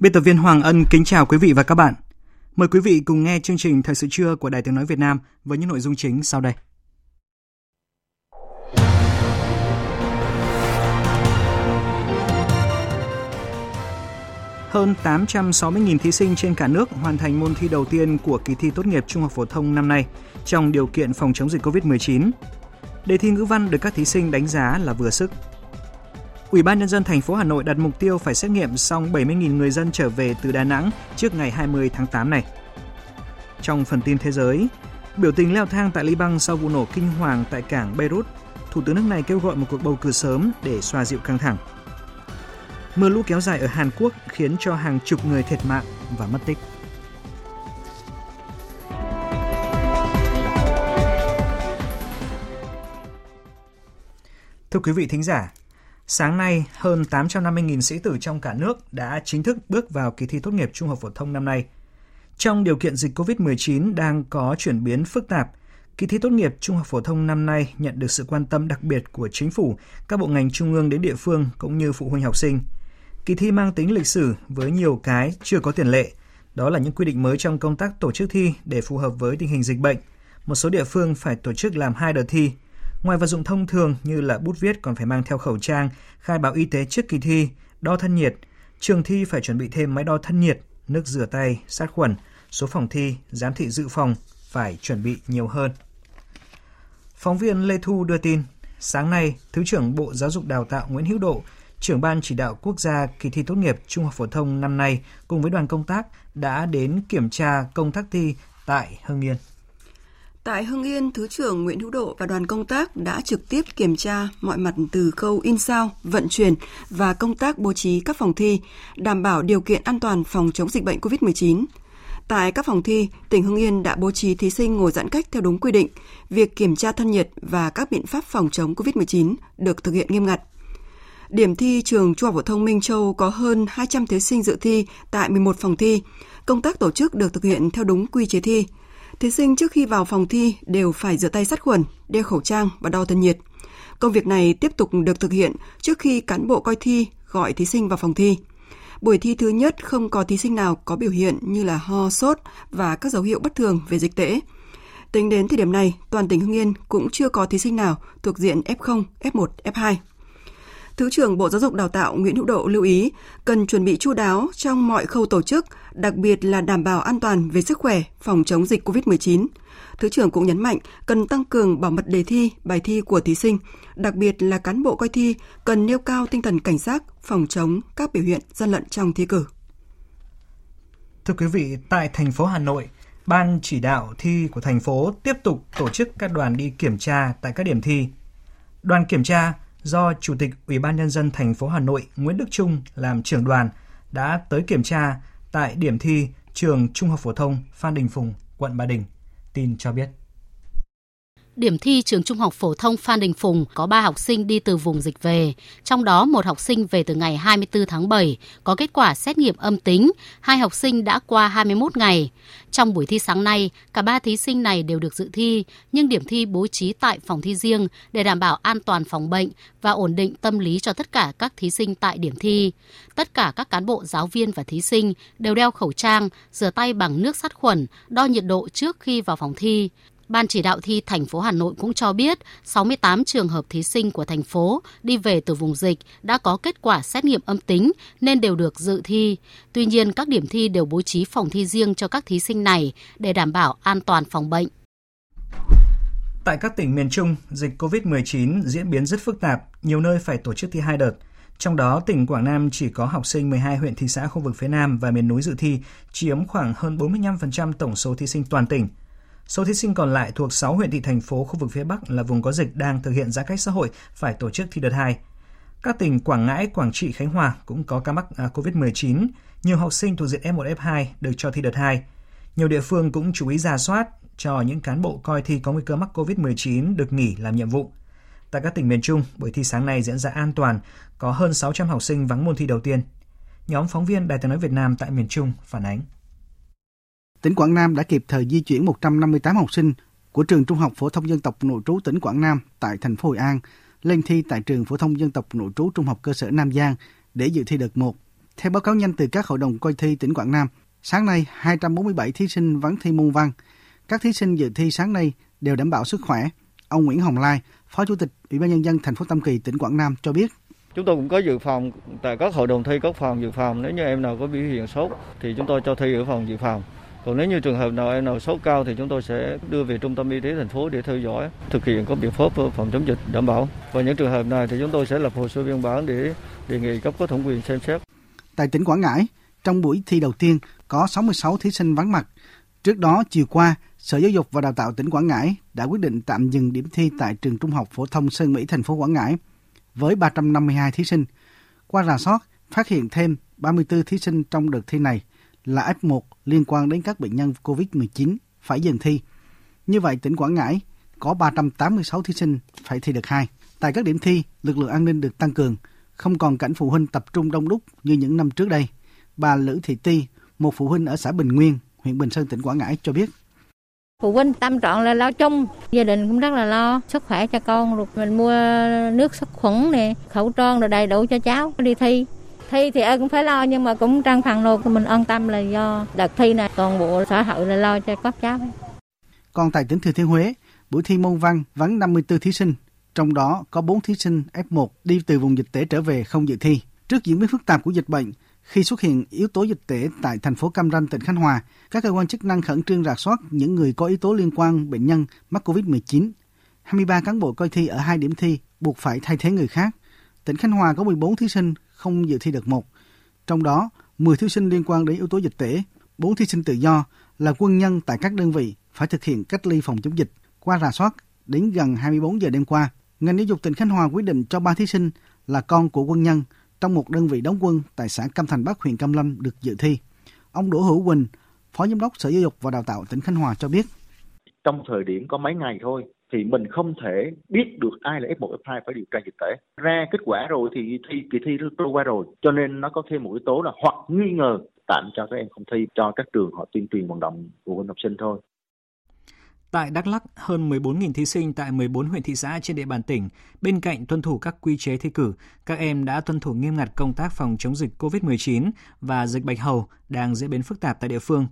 Biên tập viên Hoàng Ân kính chào quý vị và các bạn. Mời quý vị cùng nghe chương trình Thời sự trưa của Đài Tiếng Nói Việt Nam với những nội dung chính sau đây. Hơn 860.000 thí sinh trên cả nước hoàn thành môn thi đầu tiên của kỳ thi tốt nghiệp trung học phổ thông năm nay trong điều kiện phòng chống dịch COVID-19. Đề thi ngữ văn được các thí sinh đánh giá là vừa sức, Ủy ban nhân dân thành phố Hà Nội đặt mục tiêu phải xét nghiệm xong 70.000 người dân trở về từ Đà Nẵng trước ngày 20 tháng 8 này. Trong phần tin thế giới, biểu tình leo thang tại Liban sau vụ nổ kinh hoàng tại cảng Beirut, Thủ tướng nước này kêu gọi một cuộc bầu cử sớm để xoa dịu căng thẳng. Mưa lũ kéo dài ở Hàn Quốc khiến cho hàng chục người thiệt mạng và mất tích. Thưa quý vị thính giả, Sáng nay, hơn 850.000 sĩ tử trong cả nước đã chính thức bước vào kỳ thi tốt nghiệp trung học phổ thông năm nay. Trong điều kiện dịch COVID-19 đang có chuyển biến phức tạp, kỳ thi tốt nghiệp trung học phổ thông năm nay nhận được sự quan tâm đặc biệt của chính phủ, các bộ ngành trung ương đến địa phương cũng như phụ huynh học sinh. Kỳ thi mang tính lịch sử với nhiều cái chưa có tiền lệ, đó là những quy định mới trong công tác tổ chức thi để phù hợp với tình hình dịch bệnh. Một số địa phương phải tổ chức làm hai đợt thi, Ngoài vật dụng thông thường như là bút viết còn phải mang theo khẩu trang, khai báo y tế trước kỳ thi, đo thân nhiệt. Trường thi phải chuẩn bị thêm máy đo thân nhiệt, nước rửa tay, sát khuẩn. Số phòng thi, giám thị dự phòng phải chuẩn bị nhiều hơn. Phóng viên Lê Thu đưa tin, sáng nay, Thứ trưởng Bộ Giáo dục Đào tạo Nguyễn Hữu Độ, trưởng ban chỉ đạo quốc gia kỳ thi tốt nghiệp trung học phổ thông năm nay cùng với đoàn công tác đã đến kiểm tra công tác thi tại Hưng Yên. Tại Hưng Yên, Thứ trưởng Nguyễn Hữu Độ và đoàn công tác đã trực tiếp kiểm tra mọi mặt từ khâu in sao, vận chuyển và công tác bố trí các phòng thi, đảm bảo điều kiện an toàn phòng chống dịch bệnh COVID-19. Tại các phòng thi, tỉnh Hưng Yên đã bố trí thí sinh ngồi giãn cách theo đúng quy định, việc kiểm tra thân nhiệt và các biện pháp phòng chống COVID-19 được thực hiện nghiêm ngặt. Điểm thi trường Trung học phổ thông Minh Châu có hơn 200 thí sinh dự thi tại 11 phòng thi. Công tác tổ chức được thực hiện theo đúng quy chế thi – Thí sinh trước khi vào phòng thi đều phải rửa tay sát khuẩn, đeo khẩu trang và đo thân nhiệt. Công việc này tiếp tục được thực hiện trước khi cán bộ coi thi gọi thí sinh vào phòng thi. Buổi thi thứ nhất không có thí sinh nào có biểu hiện như là ho, sốt và các dấu hiệu bất thường về dịch tễ. Tính đến thời điểm này, toàn tỉnh Hưng Yên cũng chưa có thí sinh nào thuộc diện F0, F1, F2. Thứ trưởng Bộ Giáo dục Đào tạo Nguyễn Hữu Độ lưu ý cần chuẩn bị chu đáo trong mọi khâu tổ chức, đặc biệt là đảm bảo an toàn về sức khỏe, phòng chống dịch COVID-19. Thứ trưởng cũng nhấn mạnh cần tăng cường bảo mật đề thi, bài thi của thí sinh, đặc biệt là cán bộ coi thi cần nêu cao tinh thần cảnh giác, phòng chống các biểu hiện gian lận trong thi cử. Thưa quý vị, tại thành phố Hà Nội, Ban chỉ đạo thi của thành phố tiếp tục tổ chức các đoàn đi kiểm tra tại các điểm thi. Đoàn kiểm tra do Chủ tịch Ủy ban Nhân dân thành phố Hà Nội Nguyễn Đức Trung làm trưởng đoàn đã tới kiểm tra tại điểm thi trường Trung học phổ thông Phan Đình Phùng, quận Ba Đình. Tin cho biết. Điểm thi trường Trung học phổ thông Phan Đình Phùng có 3 học sinh đi từ vùng dịch về, trong đó một học sinh về từ ngày 24 tháng 7 có kết quả xét nghiệm âm tính, hai học sinh đã qua 21 ngày. Trong buổi thi sáng nay, cả ba thí sinh này đều được dự thi, nhưng điểm thi bố trí tại phòng thi riêng để đảm bảo an toàn phòng bệnh và ổn định tâm lý cho tất cả các thí sinh tại điểm thi. Tất cả các cán bộ giáo viên và thí sinh đều đeo khẩu trang, rửa tay bằng nước sát khuẩn, đo nhiệt độ trước khi vào phòng thi. Ban chỉ đạo thi thành phố Hà Nội cũng cho biết 68 trường hợp thí sinh của thành phố đi về từ vùng dịch đã có kết quả xét nghiệm âm tính nên đều được dự thi. Tuy nhiên, các điểm thi đều bố trí phòng thi riêng cho các thí sinh này để đảm bảo an toàn phòng bệnh. Tại các tỉnh miền Trung, dịch COVID-19 diễn biến rất phức tạp, nhiều nơi phải tổ chức thi hai đợt. Trong đó, tỉnh Quảng Nam chỉ có học sinh 12 huyện thị xã khu vực phía Nam và miền núi dự thi, chiếm khoảng hơn 45% tổng số thí sinh toàn tỉnh. Số thí sinh còn lại thuộc 6 huyện thị thành phố khu vực phía Bắc là vùng có dịch đang thực hiện giãn cách xã hội phải tổ chức thi đợt 2. Các tỉnh Quảng Ngãi, Quảng Trị, Khánh Hòa cũng có ca mắc à, COVID-19. Nhiều học sinh thuộc diện F1, F2 được cho thi đợt 2. Nhiều địa phương cũng chú ý ra soát cho những cán bộ coi thi có nguy cơ mắc COVID-19 được nghỉ làm nhiệm vụ. Tại các tỉnh miền Trung, buổi thi sáng nay diễn ra an toàn, có hơn 600 học sinh vắng môn thi đầu tiên. Nhóm phóng viên Đài tiếng nói Việt Nam tại miền Trung phản ánh. Tỉnh Quảng Nam đã kịp thời di chuyển 158 học sinh của trường Trung học phổ thông dân tộc nội trú tỉnh Quảng Nam tại thành phố Hội An lên thi tại trường phổ thông dân tộc nội trú Trung học cơ sở Nam Giang để dự thi đợt 1. Theo báo cáo nhanh từ các hội đồng coi thi tỉnh Quảng Nam, sáng nay 247 thí sinh vắng thi môn văn. Các thí sinh dự thi sáng nay đều đảm bảo sức khỏe. Ông Nguyễn Hồng Lai, Phó Chủ tịch Ủy ban nhân dân thành phố Tam Kỳ tỉnh Quảng Nam cho biết Chúng tôi cũng có dự phòng tại các hội đồng thi các phòng dự phòng nếu như em nào có biểu hiện sốt thì chúng tôi cho thi ở phòng dự phòng. Còn nếu như trường hợp nào em nào sốt cao thì chúng tôi sẽ đưa về trung tâm y tế thành phố để theo dõi, thực hiện các biện pháp ờ, phòng chống dịch đảm bảo. Và những trường hợp này thì chúng tôi sẽ lập hồ sơ biên bản để đề nghị cấp có thẩm quyền xem xét. Tại tỉnh Quảng Ngãi, trong buổi thi đầu tiên có 66 thí sinh vắng mặt. Trước đó, chiều qua, Sở Giáo dục và Đào tạo tỉnh Quảng Ngãi đã quyết định tạm dừng điểm thi tại trường Trung học phổ thông Sơn Mỹ thành phố Quảng Ngãi với 352 thí sinh. Qua rà soát, phát hiện thêm 34 thí sinh trong đợt thi này là F1 liên quan đến các bệnh nhân COVID-19 phải dừng thi. Như vậy, tỉnh Quảng Ngãi có 386 thí sinh phải thi đợt 2. Tại các điểm thi, lực lượng an ninh được tăng cường, không còn cảnh phụ huynh tập trung đông đúc như những năm trước đây. Bà Lữ Thị Ti, một phụ huynh ở xã Bình Nguyên, huyện Bình Sơn, tỉnh Quảng Ngãi cho biết. Phụ huynh tâm trạng là lo chung, gia đình cũng rất là lo sức khỏe cho con, rồi mình mua nước sát khuẩn nè, khẩu trang rồi đầy đủ cho cháu đi thi. Thi thì ai cũng phải lo nhưng mà cũng trang phần luôn mình an tâm là do đợt thi này toàn bộ xã hội là lo cho các cháu. Còn tại tỉnh Thừa Thiên Huế, buổi thi môn văn vắng 54 thí sinh, trong đó có 4 thí sinh F1 đi từ vùng dịch tễ trở về không dự thi. Trước diễn biến phức tạp của dịch bệnh, khi xuất hiện yếu tố dịch tễ tại thành phố Cam Ranh, tỉnh Khánh Hòa, các cơ quan chức năng khẩn trương rà soát những người có yếu tố liên quan bệnh nhân mắc COVID-19. 23 cán bộ coi thi ở hai điểm thi buộc phải thay thế người khác. Tỉnh Khánh Hòa có 14 thí sinh không dự thi đợt 1. Trong đó, 10 thí sinh liên quan đến yếu tố dịch tễ, 4 thí sinh tự do là quân nhân tại các đơn vị phải thực hiện cách ly phòng chống dịch. Qua rà soát, đến gần 24 giờ đêm qua, ngành giáo dục tỉnh Khánh Hòa quyết định cho 3 thí sinh là con của quân nhân trong một đơn vị đóng quân tại xã Cam Thành Bắc, huyện Cam Lâm được dự thi. Ông Đỗ Hữu Quỳnh, Phó Giám đốc Sở Giáo dục và Đào tạo tỉnh Khánh Hòa cho biết. Trong thời điểm có mấy ngày thôi thì mình không thể biết được ai là F1, F2 phải điều tra dịch tễ. Ra kết quả rồi thì thi kỳ thi trôi qua rồi, cho nên nó có thêm một yếu tố là hoặc nghi ngờ tạm cho các em không thi, cho các trường họ tuyên truyền vận động phụ huynh học sinh thôi. Tại Đắk Lắk, hơn 14.000 thí sinh tại 14 huyện thị xã trên địa bàn tỉnh, bên cạnh tuân thủ các quy chế thi cử, các em đã tuân thủ nghiêm ngặt công tác phòng chống dịch COVID-19 và dịch bạch hầu đang diễn biến phức tạp tại địa phương.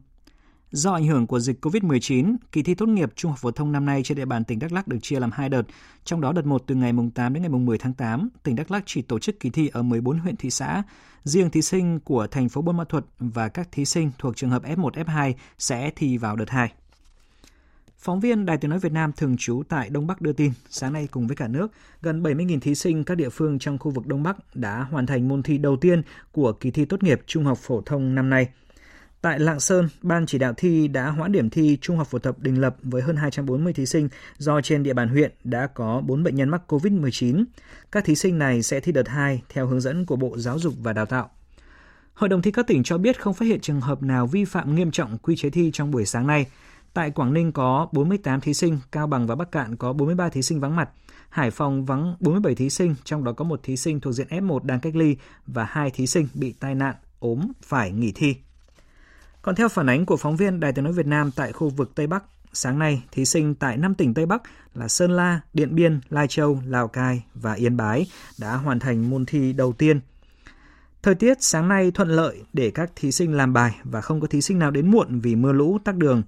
Do ảnh hưởng của dịch COVID-19, kỳ thi tốt nghiệp trung học phổ thông năm nay trên địa bàn tỉnh Đắk Lắk được chia làm hai đợt. Trong đó đợt 1 từ ngày 8 đến ngày 10 tháng 8, tỉnh Đắk Lắk chỉ tổ chức kỳ thi ở 14 huyện thị xã. Riêng thí sinh của thành phố Buôn Ma Thuột và các thí sinh thuộc trường hợp F1, F2 sẽ thi vào đợt 2. Phóng viên Đài Tiếng Nói Việt Nam thường trú tại Đông Bắc đưa tin, sáng nay cùng với cả nước, gần 70.000 thí sinh các địa phương trong khu vực Đông Bắc đã hoàn thành môn thi đầu tiên của kỳ thi tốt nghiệp trung học phổ thông năm nay. Tại Lạng Sơn, Ban chỉ đạo thi đã hoãn điểm thi Trung học phổ thông Đình Lập với hơn 240 thí sinh do trên địa bàn huyện đã có 4 bệnh nhân mắc COVID-19. Các thí sinh này sẽ thi đợt 2 theo hướng dẫn của Bộ Giáo dục và Đào tạo. Hội đồng thi các tỉnh cho biết không phát hiện trường hợp nào vi phạm nghiêm trọng quy chế thi trong buổi sáng nay. Tại Quảng Ninh có 48 thí sinh, Cao Bằng và Bắc Cạn có 43 thí sinh vắng mặt. Hải Phòng vắng 47 thí sinh, trong đó có một thí sinh thuộc diện F1 đang cách ly và hai thí sinh bị tai nạn, ốm, phải nghỉ thi. Còn theo phản ánh của phóng viên Đài tiếng nói Việt Nam tại khu vực Tây Bắc, sáng nay thí sinh tại 5 tỉnh Tây Bắc là Sơn La, Điện Biên, Lai Châu, Lào Cai và Yên Bái đã hoàn thành môn thi đầu tiên. Thời tiết sáng nay thuận lợi để các thí sinh làm bài và không có thí sinh nào đến muộn vì mưa lũ tắc đường.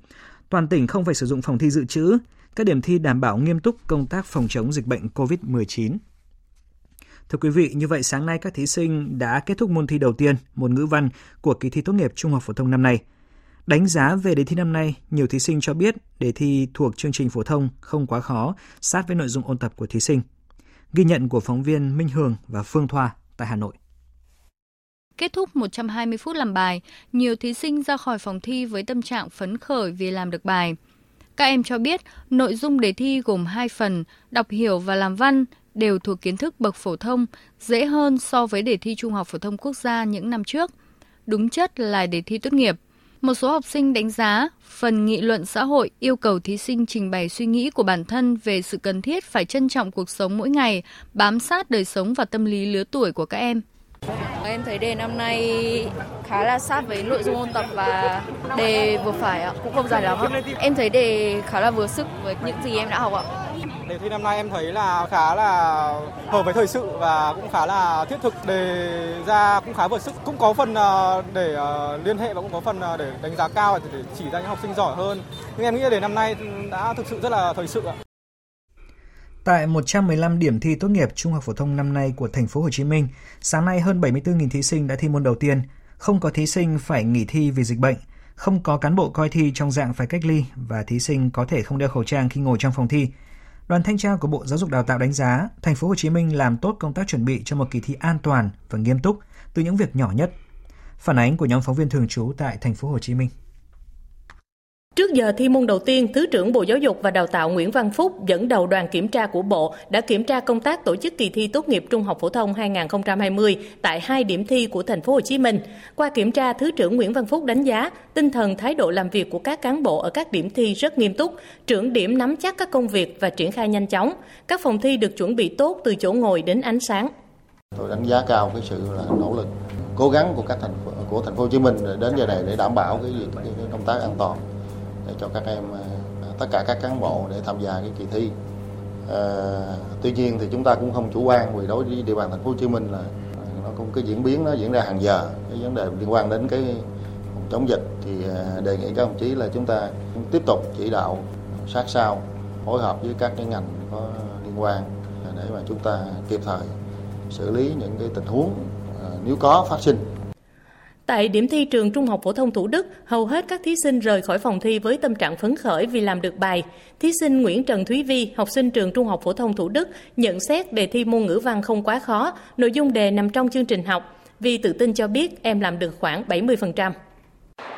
Toàn tỉnh không phải sử dụng phòng thi dự trữ, các điểm thi đảm bảo nghiêm túc công tác phòng chống dịch bệnh COVID-19. Thưa quý vị, như vậy sáng nay các thí sinh đã kết thúc môn thi đầu tiên, môn ngữ văn của kỳ thi tốt nghiệp trung học phổ thông năm nay. Đánh giá về đề thi năm nay, nhiều thí sinh cho biết đề thi thuộc chương trình phổ thông không quá khó, sát với nội dung ôn tập của thí sinh. Ghi nhận của phóng viên Minh Hường và Phương Thoa tại Hà Nội. Kết thúc 120 phút làm bài, nhiều thí sinh ra khỏi phòng thi với tâm trạng phấn khởi vì làm được bài. Các em cho biết nội dung đề thi gồm hai phần, đọc hiểu và làm văn, đều thuộc kiến thức bậc phổ thông, dễ hơn so với đề thi Trung học phổ thông quốc gia những năm trước. Đúng chất là đề thi tốt nghiệp. Một số học sinh đánh giá phần nghị luận xã hội yêu cầu thí sinh trình bày suy nghĩ của bản thân về sự cần thiết phải trân trọng cuộc sống mỗi ngày, bám sát đời sống và tâm lý lứa tuổi của các em. Em thấy đề năm nay khá là sát với nội dung ôn tập và đề vừa phải ạ, cũng không dài lắm ạ. Em thấy đề khá là vừa sức với những gì em đã học ạ. Đề thi năm nay em thấy là khá là hợp với thời sự và cũng khá là thiết thực. Đề ra cũng khá vừa sức, cũng có phần ờ, để ờ, liên hệ và cũng có phần ờ, để đánh giá cao để chỉ ra những học sinh giỏi hơn. Nhưng em nghĩ đề năm nay đã thực sự rất là thời sự ạ. Tại 115 điểm thi tốt nghiệp trung học phổ thông năm nay của thành phố Hồ Chí Minh, sáng nay hơn 74.000 thí sinh đã thi môn đầu tiên, không có thí sinh phải nghỉ thi vì dịch bệnh, không có cán bộ coi thi trong dạng phải cách ly và thí sinh có thể không đeo khẩu trang khi ngồi trong phòng thi. Đoàn thanh tra của Bộ Giáo dục Đào tạo đánh giá, thành phố Hồ Chí Minh làm tốt công tác chuẩn bị cho một kỳ thi an toàn và nghiêm túc từ những việc nhỏ nhất. Phản ánh của nhóm phóng viên thường trú tại thành phố Hồ Chí Minh. Trước giờ thi môn đầu tiên, Thứ trưởng Bộ Giáo dục và Đào tạo Nguyễn Văn Phúc dẫn đầu đoàn kiểm tra của Bộ đã kiểm tra công tác tổ chức kỳ thi tốt nghiệp trung học phổ thông 2020 tại hai điểm thi của thành phố Hồ Chí Minh. Qua kiểm tra, Thứ trưởng Nguyễn Văn Phúc đánh giá tinh thần thái độ làm việc của các cán bộ ở các điểm thi rất nghiêm túc, trưởng điểm nắm chắc các công việc và triển khai nhanh chóng. Các phòng thi được chuẩn bị tốt từ chỗ ngồi đến ánh sáng. Tôi đánh giá cao cái sự là nỗ lực cố gắng của các thành phố, của thành phố Hồ Chí Minh đến giờ này để đảm bảo cái, cái, cái công tác an toàn để cho các em à, tất cả các cán bộ để tham gia cái kỳ thi. À, tuy nhiên thì chúng ta cũng không chủ quan vì đối với địa bàn thành phố Hồ Chí Minh là à, nó cũng cái diễn biến nó diễn ra hàng giờ cái vấn đề liên quan đến cái phòng chống dịch thì à, đề nghị các đồng chí là chúng ta tiếp tục chỉ đạo sát sao phối hợp với các cái ngành có liên quan để mà chúng ta kịp thời xử lý những cái tình huống nếu có phát sinh Tại điểm thi trường Trung học phổ thông Thủ Đức, hầu hết các thí sinh rời khỏi phòng thi với tâm trạng phấn khởi vì làm được bài. Thí sinh Nguyễn Trần Thúy Vi, học sinh trường Trung học phổ thông Thủ Đức, nhận xét đề thi môn ngữ văn không quá khó, nội dung đề nằm trong chương trình học. Vi tự tin cho biết em làm được khoảng 70%.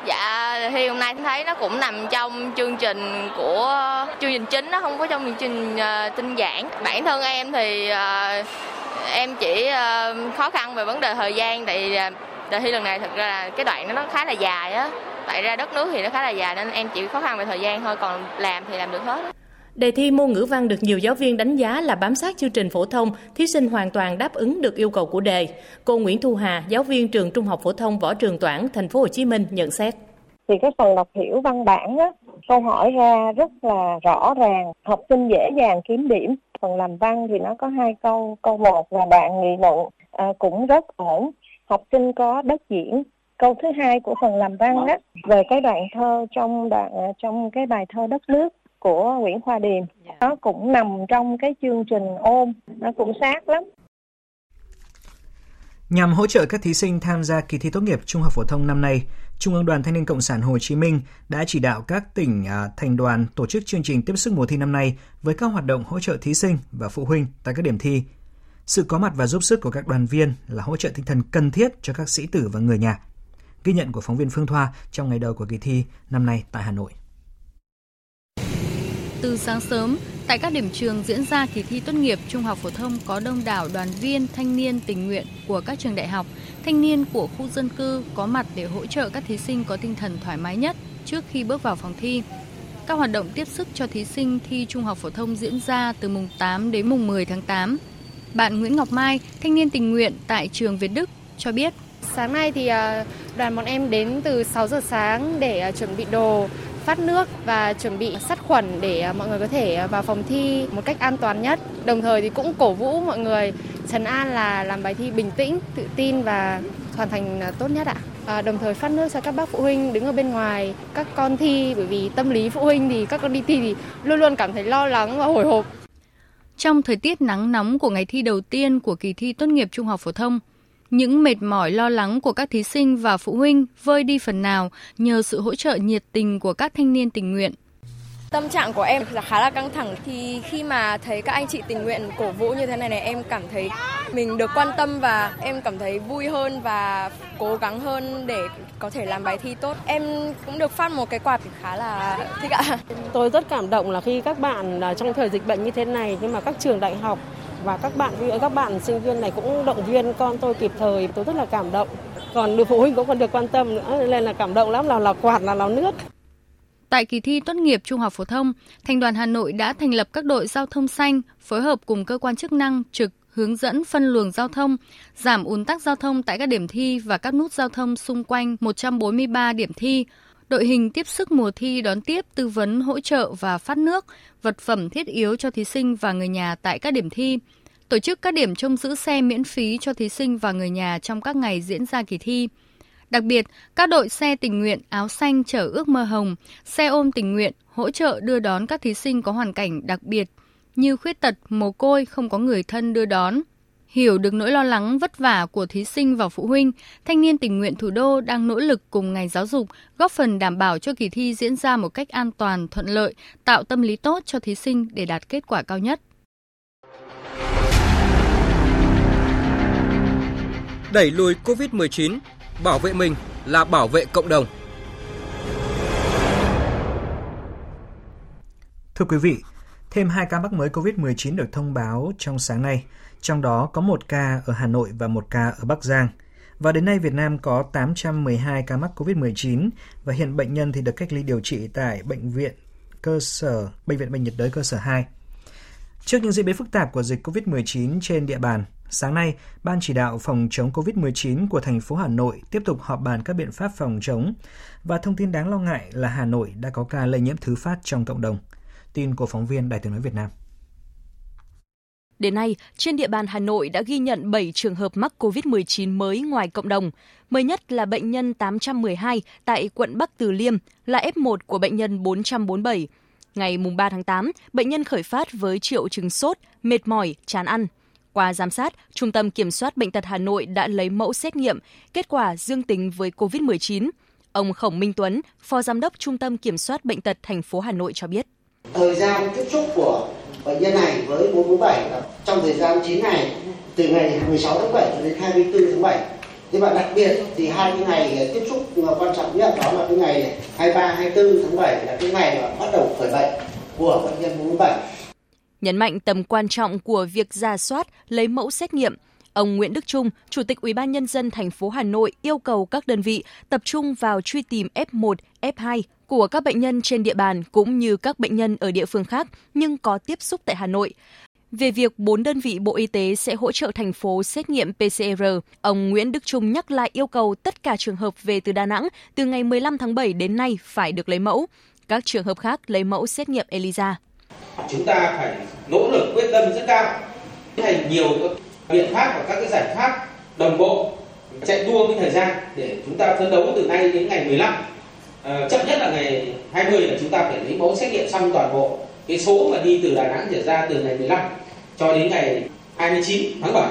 Dạ, thi hôm nay thấy nó cũng nằm trong chương trình của chương trình chính, nó không có trong chương trình uh, tinh giản. Bản thân em thì uh, em chỉ uh, khó khăn về vấn đề thời gian tại đề thi lần này thực ra là cái đoạn nó khá là dài á tại ra đất nước thì nó khá là dài nên em chỉ khó khăn về thời gian thôi còn làm thì làm được hết Đề thi môn ngữ văn được nhiều giáo viên đánh giá là bám sát chương trình phổ thông, thí sinh hoàn toàn đáp ứng được yêu cầu của đề. Cô Nguyễn Thu Hà, giáo viên trường Trung học phổ thông Võ Trường Toản, thành phố Hồ Chí Minh nhận xét. Thì cái phần đọc hiểu văn bản á, câu hỏi ra rất là rõ ràng, học sinh dễ dàng kiếm điểm. Phần làm văn thì nó có hai câu, câu một là đoạn nghị luận à, cũng rất ổn, học sinh có đất diễn. Câu thứ hai của phần làm văn á về cái đoạn thơ trong đoạn à, trong cái bài thơ đất nước của Nguyễn Khoa Điềm nó cũng nằm trong cái chương trình ôm nó cũng sát lắm. Nhằm hỗ trợ các thí sinh tham gia kỳ thi tốt nghiệp trung học phổ thông năm nay, Trung ương Đoàn Thanh niên Cộng sản Hồ Chí Minh đã chỉ đạo các tỉnh à, thành đoàn tổ chức chương trình tiếp sức mùa thi năm nay với các hoạt động hỗ trợ thí sinh và phụ huynh tại các điểm thi sự có mặt và giúp sức của các đoàn viên là hỗ trợ tinh thần cần thiết cho các sĩ tử và người nhà. Ghi nhận của phóng viên Phương Thoa trong ngày đầu của kỳ thi năm nay tại Hà Nội. Từ sáng sớm, tại các điểm trường diễn ra kỳ thi tốt nghiệp trung học phổ thông có đông đảo đoàn viên thanh niên tình nguyện của các trường đại học, thanh niên của khu dân cư có mặt để hỗ trợ các thí sinh có tinh thần thoải mái nhất trước khi bước vào phòng thi. Các hoạt động tiếp sức cho thí sinh thi trung học phổ thông diễn ra từ mùng 8 đến mùng 10 tháng 8 bạn Nguyễn Ngọc Mai, thanh niên tình nguyện tại trường Việt Đức cho biết. Sáng nay thì à, đoàn bọn em đến từ 6 giờ sáng để à, chuẩn bị đồ, phát nước và chuẩn bị sát khuẩn để à, mọi người có thể vào phòng thi một cách an toàn nhất. Đồng thời thì cũng cổ vũ mọi người trấn an là làm bài thi bình tĩnh, tự tin và hoàn thành tốt nhất ạ. À, đồng thời phát nước cho các bác phụ huynh đứng ở bên ngoài các con thi bởi vì tâm lý phụ huynh thì các con đi thi thì luôn luôn cảm thấy lo lắng và hồi hộp trong thời tiết nắng nóng của ngày thi đầu tiên của kỳ thi tốt nghiệp trung học phổ thông, những mệt mỏi lo lắng của các thí sinh và phụ huynh vơi đi phần nào nhờ sự hỗ trợ nhiệt tình của các thanh niên tình nguyện. Tâm trạng của em là khá là căng thẳng thì khi mà thấy các anh chị tình nguyện cổ vũ như thế này này, em cảm thấy mình được quan tâm và em cảm thấy vui hơn và cố gắng hơn để có thể làm bài thi tốt. Em cũng được phát một cái quạt khá là thích ạ. Tôi rất cảm động là khi các bạn trong thời dịch bệnh như thế này, nhưng mà các trường đại học và các bạn các bạn sinh viên này cũng động viên con tôi kịp thời tôi rất là cảm động còn được phụ huynh cũng còn được quan tâm nữa, nên là cảm động lắm, là là quạt là là nước Tại kỳ thi tốt nghiệp trung học phổ thông, Thành đoàn Hà Nội đã thành lập các đội giao thông xanh, phối hợp cùng cơ quan chức năng trực hướng dẫn phân luồng giao thông, giảm ùn tắc giao thông tại các điểm thi và các nút giao thông xung quanh 143 điểm thi. Đội hình tiếp sức mùa thi đón tiếp, tư vấn, hỗ trợ và phát nước, vật phẩm thiết yếu cho thí sinh và người nhà tại các điểm thi. Tổ chức các điểm trông giữ xe miễn phí cho thí sinh và người nhà trong các ngày diễn ra kỳ thi. Đặc biệt, các đội xe tình nguyện áo xanh chở ước mơ hồng, xe ôm tình nguyện hỗ trợ đưa đón các thí sinh có hoàn cảnh đặc biệt như khuyết tật, mồ côi, không có người thân đưa đón. Hiểu được nỗi lo lắng vất vả của thí sinh và phụ huynh, thanh niên tình nguyện thủ đô đang nỗ lực cùng ngành giáo dục góp phần đảm bảo cho kỳ thi diễn ra một cách an toàn, thuận lợi, tạo tâm lý tốt cho thí sinh để đạt kết quả cao nhất. Đẩy lùi COVID-19, bảo vệ mình là bảo vệ cộng đồng. Thưa quý vị, thêm hai ca mắc mới COVID-19 được thông báo trong sáng nay, trong đó có một ca ở Hà Nội và một ca ở Bắc Giang. Và đến nay Việt Nam có 812 ca mắc COVID-19 và hiện bệnh nhân thì được cách ly điều trị tại bệnh viện cơ sở bệnh viện bệnh nhiệt đới cơ sở 2. Trước những diễn biến phức tạp của dịch COVID-19 trên địa bàn, sáng nay, Ban chỉ đạo phòng chống COVID-19 của thành phố Hà Nội tiếp tục họp bàn các biện pháp phòng chống và thông tin đáng lo ngại là Hà Nội đã có ca lây nhiễm thứ phát trong cộng đồng. Tin của phóng viên Đài tiếng nói Việt Nam. Đến nay, trên địa bàn Hà Nội đã ghi nhận 7 trường hợp mắc COVID-19 mới ngoài cộng đồng. Mới nhất là bệnh nhân 812 tại quận Bắc Từ Liêm, là F1 của bệnh nhân 447. Ngày 3 tháng 8, bệnh nhân khởi phát với triệu chứng sốt, mệt mỏi, chán ăn. Qua giám sát, Trung tâm Kiểm soát Bệnh tật Hà Nội đã lấy mẫu xét nghiệm, kết quả dương tính với COVID-19. Ông Khổng Minh Tuấn, Phó Giám đốc Trung tâm Kiểm soát Bệnh tật thành phố Hà Nội cho biết. Thời gian tiếp xúc của bệnh nhân này với 447 là trong thời gian 9 ngày, từ ngày 16 tháng 7 cho đến 24 tháng 7. Thế và đặc biệt thì hai cái ngày tiếp xúc quan trọng nhất đó là cái ngày 23, 24 tháng 7 là cái ngày mà bắt đầu khởi bệnh của bệnh nhân 447 Nhấn mạnh tầm quan trọng của việc ra soát, lấy mẫu xét nghiệm, Ông Nguyễn Đức Trung, Chủ tịch Ủy ban nhân dân thành phố Hà Nội yêu cầu các đơn vị tập trung vào truy tìm F1, F2 của các bệnh nhân trên địa bàn cũng như các bệnh nhân ở địa phương khác nhưng có tiếp xúc tại Hà Nội. Về việc 4 đơn vị Bộ Y tế sẽ hỗ trợ thành phố xét nghiệm PCR, ông Nguyễn Đức Trung nhắc lại yêu cầu tất cả trường hợp về từ Đà Nẵng từ ngày 15 tháng 7 đến nay phải được lấy mẫu. Các trường hợp khác lấy mẫu xét nghiệm ELISA. Chúng ta phải nỗ lực quyết tâm rất cao, tiến hành nhiều biện pháp và các cái giải pháp đồng bộ chạy đua với thời gian để chúng ta phấn đấu từ nay đến ngày 15 à, ờ, chậm nhất là ngày 20 là chúng ta phải lấy mẫu xét nghiệm xong toàn bộ cái số mà đi từ Đà Nẵng trở ra từ ngày 15 cho đến ngày 29 tháng 7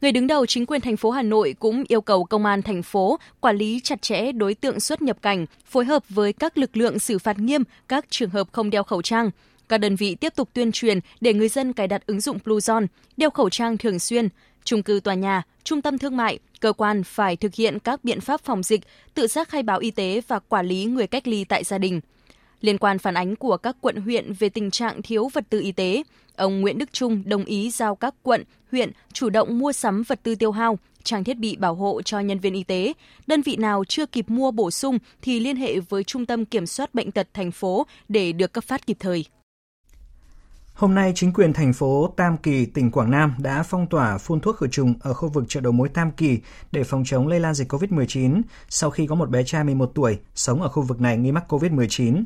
Người đứng đầu chính quyền thành phố Hà Nội cũng yêu cầu công an thành phố quản lý chặt chẽ đối tượng xuất nhập cảnh, phối hợp với các lực lượng xử phạt nghiêm các trường hợp không đeo khẩu trang. Các đơn vị tiếp tục tuyên truyền để người dân cài đặt ứng dụng Bluezone, đeo khẩu trang thường xuyên. Trung cư tòa nhà, trung tâm thương mại, cơ quan phải thực hiện các biện pháp phòng dịch, tự giác khai báo y tế và quản lý người cách ly tại gia đình. Liên quan phản ánh của các quận huyện về tình trạng thiếu vật tư y tế, ông Nguyễn Đức Trung đồng ý giao các quận, huyện chủ động mua sắm vật tư tiêu hao, trang thiết bị bảo hộ cho nhân viên y tế. Đơn vị nào chưa kịp mua bổ sung thì liên hệ với Trung tâm Kiểm soát Bệnh tật thành phố để được cấp phát kịp thời. Hôm nay, chính quyền thành phố Tam Kỳ, tỉnh Quảng Nam đã phong tỏa phun thuốc khử trùng ở khu vực chợ đầu mối Tam Kỳ để phòng chống lây lan dịch COVID-19 sau khi có một bé trai 11 tuổi sống ở khu vực này nghi mắc COVID-19.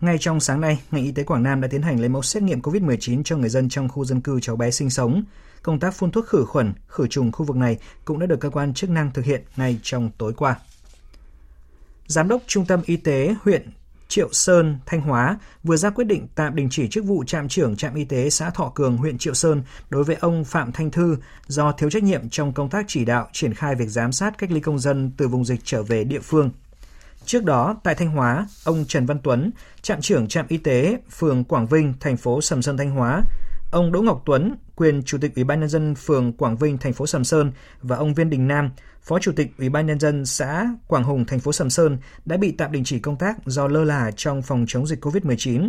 Ngay trong sáng nay, ngành y tế Quảng Nam đã tiến hành lấy mẫu xét nghiệm COVID-19 cho người dân trong khu dân cư cháu bé sinh sống. Công tác phun thuốc khử khuẩn, khử trùng khu vực này cũng đã được cơ quan chức năng thực hiện ngay trong tối qua. Giám đốc Trung tâm Y tế huyện Triệu Sơn, Thanh Hóa vừa ra quyết định tạm đình chỉ chức vụ trạm trưởng trạm y tế xã Thọ Cường, huyện Triệu Sơn đối với ông Phạm Thanh Thư do thiếu trách nhiệm trong công tác chỉ đạo triển khai việc giám sát cách ly công dân từ vùng dịch trở về địa phương. Trước đó, tại Thanh Hóa, ông Trần Văn Tuấn, trạm trưởng trạm y tế phường Quảng Vinh, thành phố Sầm Sơn Thanh Hóa, ông Đỗ Ngọc Tuấn, quyền chủ tịch Ủy ban nhân dân phường Quảng Vinh, thành phố Sầm Sơn và ông Viên Đình Nam, phó chủ tịch Ủy ban nhân dân xã Quảng Hùng, thành phố Sầm Sơn đã bị tạm đình chỉ công tác do lơ là trong phòng chống dịch COVID-19.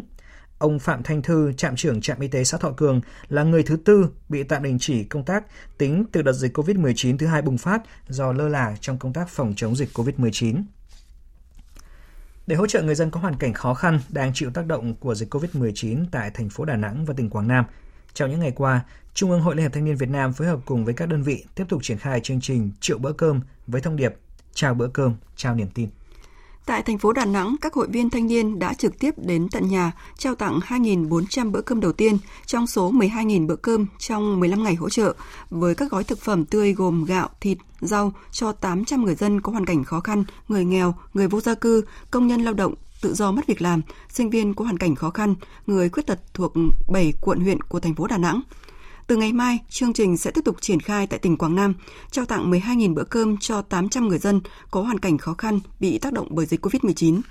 Ông Phạm Thanh Thư, trạm trưởng trạm y tế xã Thọ Cường là người thứ tư bị tạm đình chỉ công tác tính từ đợt dịch COVID-19 thứ hai bùng phát do lơ là trong công tác phòng chống dịch COVID-19. Để hỗ trợ người dân có hoàn cảnh khó khăn đang chịu tác động của dịch COVID-19 tại thành phố Đà Nẵng và tỉnh Quảng Nam, trong những ngày qua, Trung ương Hội Liên hiệp Thanh niên Việt Nam phối hợp cùng với các đơn vị tiếp tục triển khai chương trình Triệu bữa cơm với thông điệp Chào bữa cơm, chào niềm tin. Tại thành phố Đà Nẵng, các hội viên thanh niên đã trực tiếp đến tận nhà trao tặng 2.400 bữa cơm đầu tiên trong số 12.000 bữa cơm trong 15 ngày hỗ trợ với các gói thực phẩm tươi gồm gạo, thịt, rau cho 800 người dân có hoàn cảnh khó khăn, người nghèo, người vô gia cư, công nhân lao động, tự do mất việc làm, sinh viên có hoàn cảnh khó khăn, người khuyết tật thuộc 7 quận huyện của thành phố Đà Nẵng. Từ ngày mai, chương trình sẽ tiếp tục triển khai tại tỉnh Quảng Nam, trao tặng 12.000 bữa cơm cho 800 người dân có hoàn cảnh khó khăn bị tác động bởi dịch COVID-19.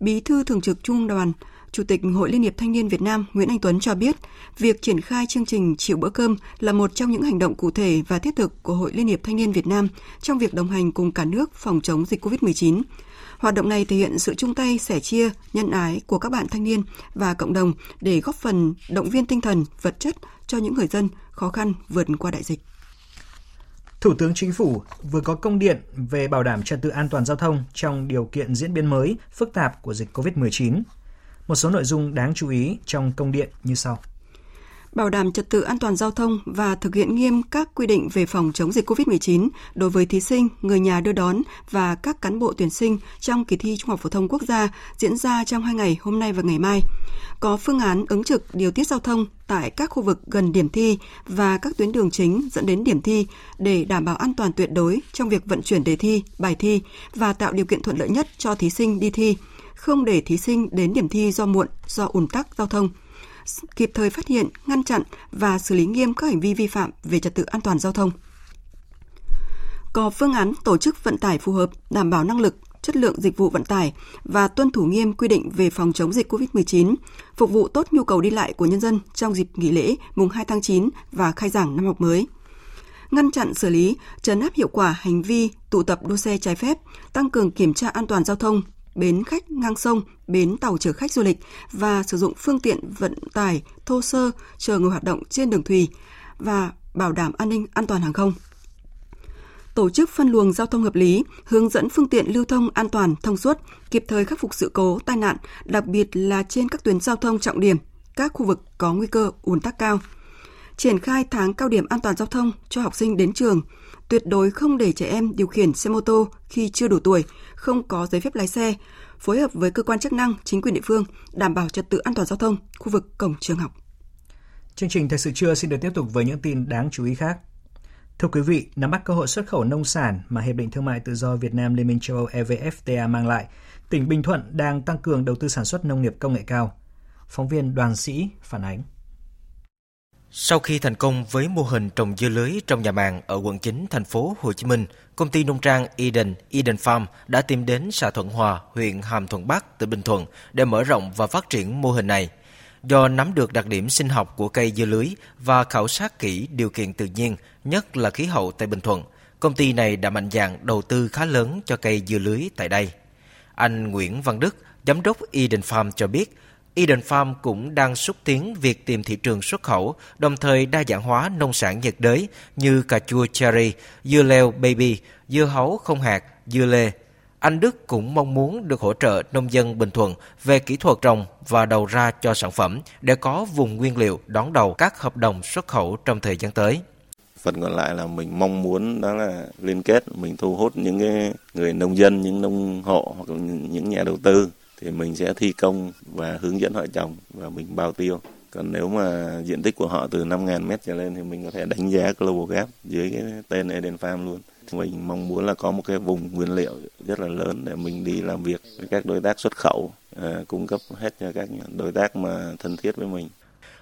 Bí thư Thường trực Trung ương Đoàn, Chủ tịch Hội Liên hiệp Thanh niên Việt Nam Nguyễn Anh Tuấn cho biết, việc triển khai chương trình chịu bữa cơm là một trong những hành động cụ thể và thiết thực của Hội Liên hiệp Thanh niên Việt Nam trong việc đồng hành cùng cả nước phòng chống dịch COVID-19. Hoạt động này thể hiện sự chung tay, sẻ chia, nhân ái của các bạn thanh niên và cộng đồng để góp phần động viên tinh thần, vật chất cho những người dân khó khăn vượt qua đại dịch. Thủ tướng Chính phủ vừa có công điện về bảo đảm trật tự an toàn giao thông trong điều kiện diễn biến mới, phức tạp của dịch COVID-19. Một số nội dung đáng chú ý trong công điện như sau bảo đảm trật tự an toàn giao thông và thực hiện nghiêm các quy định về phòng chống dịch COVID-19 đối với thí sinh, người nhà đưa đón và các cán bộ tuyển sinh trong kỳ thi Trung học phổ thông quốc gia diễn ra trong hai ngày hôm nay và ngày mai. Có phương án ứng trực điều tiết giao thông tại các khu vực gần điểm thi và các tuyến đường chính dẫn đến điểm thi để đảm bảo an toàn tuyệt đối trong việc vận chuyển đề thi, bài thi và tạo điều kiện thuận lợi nhất cho thí sinh đi thi, không để thí sinh đến điểm thi do muộn, do ùn tắc giao thông – kịp thời phát hiện, ngăn chặn và xử lý nghiêm các hành vi vi phạm về trật tự an toàn giao thông. Có phương án tổ chức vận tải phù hợp, đảm bảo năng lực, chất lượng dịch vụ vận tải và tuân thủ nghiêm quy định về phòng chống dịch COVID-19, phục vụ tốt nhu cầu đi lại của nhân dân trong dịp nghỉ lễ mùng 2 tháng 9 và khai giảng năm học mới ngăn chặn xử lý, trấn áp hiệu quả hành vi tụ tập đua xe trái phép, tăng cường kiểm tra an toàn giao thông bến khách ngang sông, bến tàu chở khách du lịch và sử dụng phương tiện vận tải thô sơ chờ người hoạt động trên đường thủy và bảo đảm an ninh an toàn hàng không. Tổ chức phân luồng giao thông hợp lý, hướng dẫn phương tiện lưu thông an toàn, thông suốt, kịp thời khắc phục sự cố, tai nạn, đặc biệt là trên các tuyến giao thông trọng điểm, các khu vực có nguy cơ ùn tắc cao. Triển khai tháng cao điểm an toàn giao thông cho học sinh đến trường, tuyệt đối không để trẻ em điều khiển xe mô tô khi chưa đủ tuổi, không có giấy phép lái xe, phối hợp với cơ quan chức năng, chính quyền địa phương đảm bảo trật tự an toàn giao thông khu vực cổng trường học. Chương trình Thời sự trưa xin được tiếp tục với những tin đáng chú ý khác. Thưa quý vị, nắm bắt cơ hội xuất khẩu nông sản mà Hiệp định Thương mại Tự do Việt Nam Liên minh châu Âu EVFTA mang lại, tỉnh Bình Thuận đang tăng cường đầu tư sản xuất nông nghiệp công nghệ cao. Phóng viên Đoàn Sĩ phản ánh. Sau khi thành công với mô hình trồng dưa lưới trong nhà màng ở quận 9 thành phố Hồ Chí Minh, công ty nông trang Eden, Eden Farm đã tìm đến xã Thuận Hòa, huyện Hàm Thuận Bắc, tỉnh Bình Thuận để mở rộng và phát triển mô hình này. Do nắm được đặc điểm sinh học của cây dưa lưới và khảo sát kỹ điều kiện tự nhiên, nhất là khí hậu tại Bình Thuận, công ty này đã mạnh dạn đầu tư khá lớn cho cây dưa lưới tại đây. Anh Nguyễn Văn Đức, giám đốc Eden Farm cho biết, Eden Farm cũng đang xúc tiến việc tìm thị trường xuất khẩu, đồng thời đa dạng hóa nông sản nhiệt đới như cà chua cherry, dưa leo baby, dưa hấu không hạt, dưa lê. Anh Đức cũng mong muốn được hỗ trợ nông dân Bình Thuận về kỹ thuật trồng và đầu ra cho sản phẩm để có vùng nguyên liệu đón đầu các hợp đồng xuất khẩu trong thời gian tới. Phần còn lại là mình mong muốn đó là liên kết, mình thu hút những cái người nông dân, những nông hộ hoặc là những nhà đầu tư thì mình sẽ thi công và hướng dẫn họ trồng và mình bao tiêu. Còn nếu mà diện tích của họ từ 5.000 mét trở lên thì mình có thể đánh giá Global Gap dưới cái tên Eden Farm luôn. Mình mong muốn là có một cái vùng nguyên liệu rất là lớn để mình đi làm việc với các đối tác xuất khẩu, à, cung cấp hết cho các đối tác mà thân thiết với mình.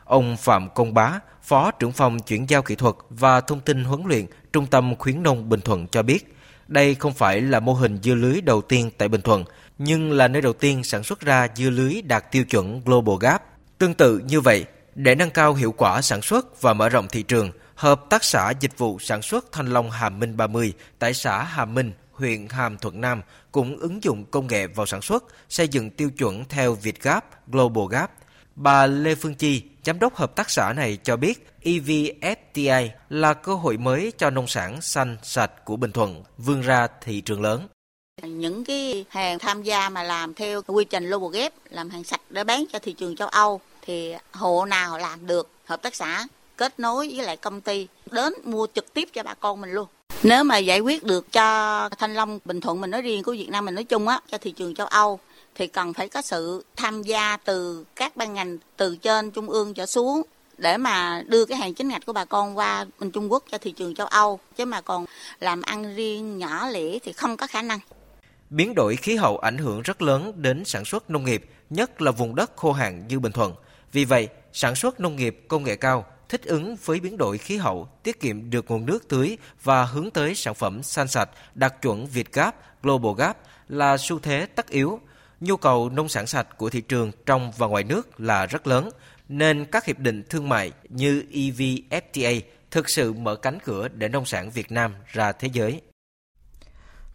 Ông Phạm Công Bá, Phó trưởng phòng chuyển giao kỹ thuật và thông tin huấn luyện Trung tâm khuyến nông Bình Thuận cho biết, Đây không phải là mô hình dưa lưới đầu tiên tại Bình Thuận, nhưng là nơi đầu tiên sản xuất ra dưa lưới đạt tiêu chuẩn Global Gap. Tương tự như vậy, để nâng cao hiệu quả sản xuất và mở rộng thị trường, Hợp tác xã Dịch vụ Sản xuất Thanh Long Hàm Minh 30 tại xã Hàm Minh, huyện Hàm Thuận Nam cũng ứng dụng công nghệ vào sản xuất, xây dựng tiêu chuẩn theo Việt Gap, Global Gap. Bà Lê Phương Chi, giám đốc hợp tác xã này cho biết EVFTA là cơ hội mới cho nông sản xanh sạch của Bình Thuận vươn ra thị trường lớn. Những cái hàng tham gia mà làm theo quy trình lô Global ghép, làm hàng sạch để bán cho thị trường châu Âu, thì hộ nào làm được hợp tác xã, kết nối với lại công ty, đến mua trực tiếp cho bà con mình luôn. Nếu mà giải quyết được cho Thanh Long, Bình Thuận mình nói riêng, của Việt Nam mình nói chung á, cho thị trường châu Âu, thì cần phải có sự tham gia từ các ban ngành, từ trên trung ương trở xuống, để mà đưa cái hàng chính ngạch của bà con qua bên Trung Quốc cho thị trường châu Âu chứ mà còn làm ăn riêng, nhỏ lẻ thì không có khả năng. Biến đổi khí hậu ảnh hưởng rất lớn đến sản xuất nông nghiệp, nhất là vùng đất khô hạn như Bình Thuận. Vì vậy, sản xuất nông nghiệp công nghệ cao thích ứng với biến đổi khí hậu, tiết kiệm được nguồn nước tưới và hướng tới sản phẩm xanh sạch đạt chuẩn Việt Gap, Global Gap là xu thế tất yếu. Nhu cầu nông sản sạch của thị trường trong và ngoài nước là rất lớn, nên các hiệp định thương mại như EVFTA thực sự mở cánh cửa để nông sản Việt Nam ra thế giới.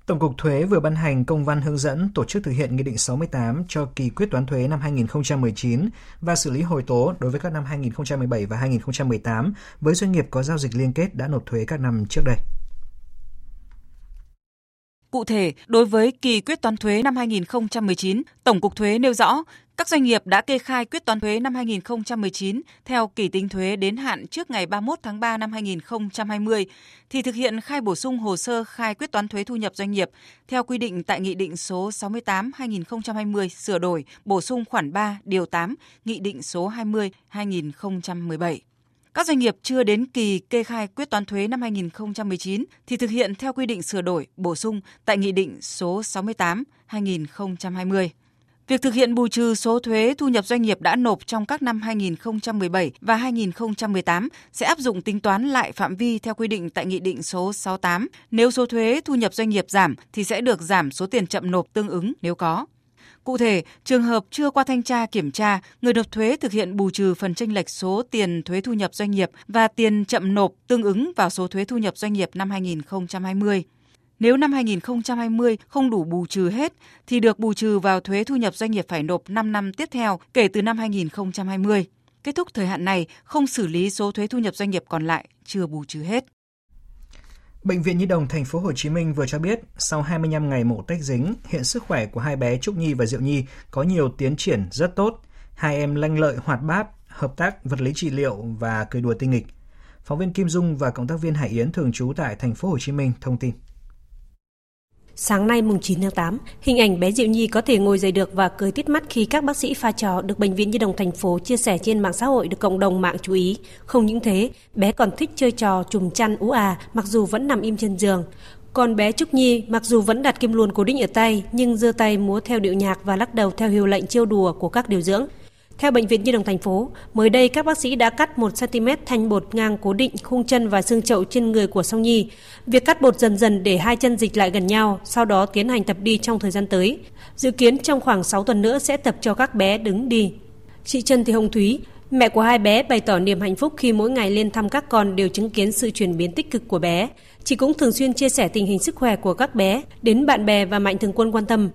Tổng cục Thuế vừa ban hành công văn hướng dẫn tổ chức thực hiện Nghị định 68 cho kỳ quyết toán thuế năm 2019 và xử lý hồi tố đối với các năm 2017 và 2018 với doanh nghiệp có giao dịch liên kết đã nộp thuế các năm trước đây. Cụ thể, đối với kỳ quyết toán thuế năm 2019, Tổng cục Thuế nêu rõ các doanh nghiệp đã kê khai quyết toán thuế năm 2019 theo kỳ tính thuế đến hạn trước ngày 31 tháng 3 năm 2020 thì thực hiện khai bổ sung hồ sơ khai quyết toán thuế thu nhập doanh nghiệp theo quy định tại Nghị định số 68/2020 sửa đổi, bổ sung khoản 3 điều 8 Nghị định số 20/2017. Các doanh nghiệp chưa đến kỳ kê khai quyết toán thuế năm 2019 thì thực hiện theo quy định sửa đổi, bổ sung tại Nghị định số 68/2020. Việc thực hiện bù trừ số thuế thu nhập doanh nghiệp đã nộp trong các năm 2017 và 2018 sẽ áp dụng tính toán lại phạm vi theo quy định tại Nghị định số 68. Nếu số thuế thu nhập doanh nghiệp giảm thì sẽ được giảm số tiền chậm nộp tương ứng nếu có. Cụ thể, trường hợp chưa qua thanh tra kiểm tra, người nộp thuế thực hiện bù trừ phần tranh lệch số tiền thuế thu nhập doanh nghiệp và tiền chậm nộp tương ứng vào số thuế thu nhập doanh nghiệp năm 2020. Nếu năm 2020 không đủ bù trừ hết thì được bù trừ vào thuế thu nhập doanh nghiệp phải nộp 5 năm tiếp theo kể từ năm 2020. Kết thúc thời hạn này, không xử lý số thuế thu nhập doanh nghiệp còn lại chưa bù trừ hết. Bệnh viện Nhi đồng thành phố Hồ Chí Minh vừa cho biết, sau 25 ngày mổ tách dính, hiện sức khỏe của hai bé Trúc Nhi và Diệu Nhi có nhiều tiến triển rất tốt. Hai em lanh lợi hoạt bát, hợp tác vật lý trị liệu và cười đùa tinh nghịch. Phóng viên Kim Dung và cộng tác viên Hải Yến thường trú tại thành phố Hồ Chí Minh thông tin. Sáng nay mùng 9 tháng 8, hình ảnh bé Diệu Nhi có thể ngồi dậy được và cười tít mắt khi các bác sĩ pha trò được Bệnh viện Nhi đồng thành phố chia sẻ trên mạng xã hội được cộng đồng mạng chú ý. Không những thế, bé còn thích chơi trò trùm chăn ú à mặc dù vẫn nằm im trên giường. Còn bé Trúc Nhi mặc dù vẫn đặt kim luồn cố định ở tay nhưng giơ tay múa theo điệu nhạc và lắc đầu theo hiệu lệnh trêu đùa của các điều dưỡng. Theo Bệnh viện Nhi đồng thành phố, mới đây các bác sĩ đã cắt 1cm thanh bột ngang cố định khung chân và xương chậu trên người của Song Nhi. Việc cắt bột dần dần để hai chân dịch lại gần nhau, sau đó tiến hành tập đi trong thời gian tới. Dự kiến trong khoảng 6 tuần nữa sẽ tập cho các bé đứng đi. Chị Trần Thị Hồng Thúy, Mẹ của hai bé bày tỏ niềm hạnh phúc khi mỗi ngày lên thăm các con đều chứng kiến sự chuyển biến tích cực của bé. Chị cũng thường xuyên chia sẻ tình hình sức khỏe của các bé đến bạn bè và mạnh thường quân quan tâm.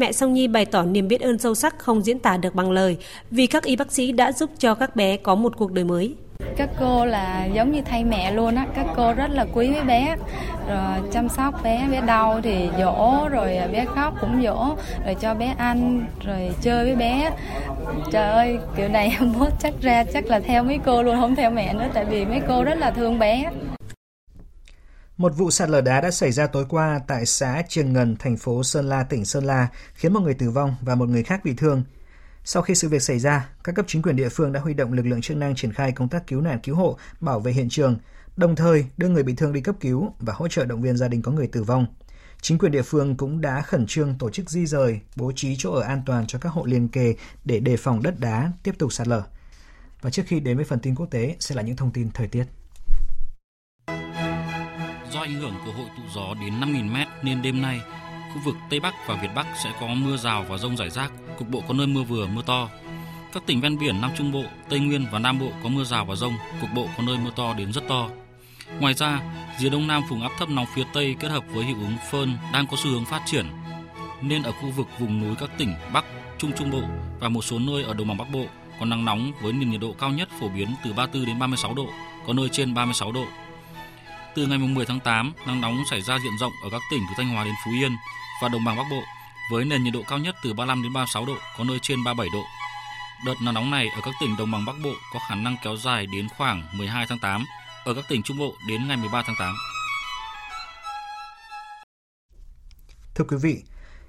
Mẹ Song Nhi bày tỏ niềm biết ơn sâu sắc không diễn tả được bằng lời vì các y bác sĩ đã giúp cho các bé có một cuộc đời mới. Các cô là giống như thay mẹ luôn á, các cô rất là quý với bé, rồi chăm sóc bé, bé đau thì dỗ, rồi bé khóc cũng dỗ, rồi cho bé ăn, rồi chơi với bé. Trời ơi, kiểu này mốt chắc ra chắc là theo mấy cô luôn, không theo mẹ nữa, tại vì mấy cô rất là thương bé. Một vụ sạt lở đá đã xảy ra tối qua tại xã Trường Ngần, thành phố Sơn La, tỉnh Sơn La, khiến một người tử vong và một người khác bị thương. Sau khi sự việc xảy ra, các cấp chính quyền địa phương đã huy động lực lượng chức năng triển khai công tác cứu nạn cứu hộ, bảo vệ hiện trường, đồng thời đưa người bị thương đi cấp cứu và hỗ trợ động viên gia đình có người tử vong. Chính quyền địa phương cũng đã khẩn trương tổ chức di rời, bố trí chỗ ở an toàn cho các hộ liên kề để đề phòng đất đá tiếp tục sạt lở. Và trước khi đến với phần tin quốc tế sẽ là những thông tin thời tiết. Do ảnh hưởng của hội tụ gió đến 5.000 m nên đêm nay khu vực Tây Bắc và Việt Bắc sẽ có mưa rào và rông rải rác, cục bộ có nơi mưa vừa, mưa to. Các tỉnh ven biển Nam Trung Bộ, Tây Nguyên và Nam Bộ có mưa rào và rông, cục bộ có nơi mưa to đến rất to. Ngoài ra, rìa đông nam vùng áp thấp nóng phía Tây kết hợp với hiệu ứng phơn đang có xu hướng phát triển, nên ở khu vực vùng núi các tỉnh Bắc, Trung Trung Bộ và một số nơi ở đồng bằng Bắc Bộ có nắng nóng với nền nhiệt độ cao nhất phổ biến từ 34 đến 36 độ, có nơi trên 36 độ. Từ ngày 10 tháng 8, nắng nóng xảy ra diện rộng ở các tỉnh từ Thanh Hóa đến Phú Yên và đồng bằng Bắc Bộ với nền nhiệt độ cao nhất từ 35 đến 36 độ, có nơi trên 37 độ. Đợt nắng nóng này ở các tỉnh đồng bằng Bắc Bộ có khả năng kéo dài đến khoảng 12 tháng 8, ở các tỉnh Trung Bộ đến ngày 13 tháng 8. Thưa quý vị,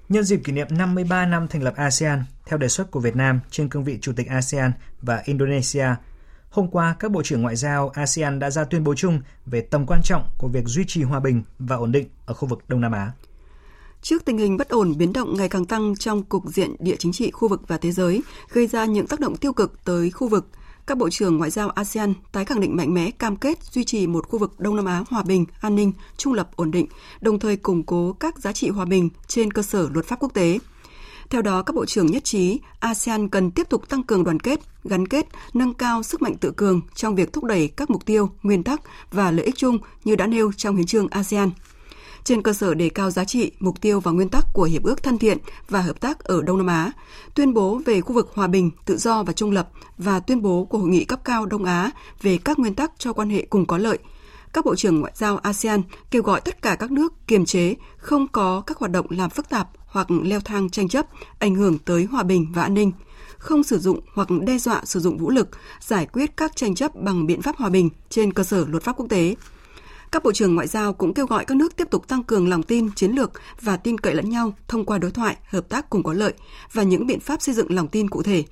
nhân dịp kỷ niệm 53 năm thành lập ASEAN, theo đề xuất của Việt Nam trên cương vị Chủ tịch ASEAN và Indonesia, hôm qua các bộ trưởng ngoại giao ASEAN đã ra tuyên bố chung về tầm quan trọng của việc duy trì hòa bình và ổn định ở khu vực Đông Nam Á. Trước tình hình bất ổn biến động ngày càng tăng trong cục diện địa chính trị khu vực và thế giới, gây ra những tác động tiêu cực tới khu vực, các bộ trưởng ngoại giao ASEAN tái khẳng định mạnh mẽ cam kết duy trì một khu vực Đông Nam Á hòa bình, an ninh, trung lập, ổn định, đồng thời củng cố các giá trị hòa bình trên cơ sở luật pháp quốc tế. Theo đó, các bộ trưởng nhất trí ASEAN cần tiếp tục tăng cường đoàn kết, gắn kết, nâng cao sức mạnh tự cường trong việc thúc đẩy các mục tiêu, nguyên tắc và lợi ích chung như đã nêu trong hiến trương ASEAN trên cơ sở đề cao giá trị, mục tiêu và nguyên tắc của Hiệp ước thân thiện và hợp tác ở Đông Nam Á, tuyên bố về khu vực hòa bình, tự do và trung lập và tuyên bố của Hội nghị cấp cao Đông Á về các nguyên tắc cho quan hệ cùng có lợi. Các bộ trưởng ngoại giao ASEAN kêu gọi tất cả các nước kiềm chế, không có các hoạt động làm phức tạp hoặc leo thang tranh chấp, ảnh hưởng tới hòa bình và an ninh, không sử dụng hoặc đe dọa sử dụng vũ lực, giải quyết các tranh chấp bằng biện pháp hòa bình trên cơ sở luật pháp quốc tế. Các bộ trưởng ngoại giao cũng kêu gọi các nước tiếp tục tăng cường lòng tin chiến lược và tin cậy lẫn nhau thông qua đối thoại, hợp tác cùng có lợi và những biện pháp xây dựng lòng tin cụ thể.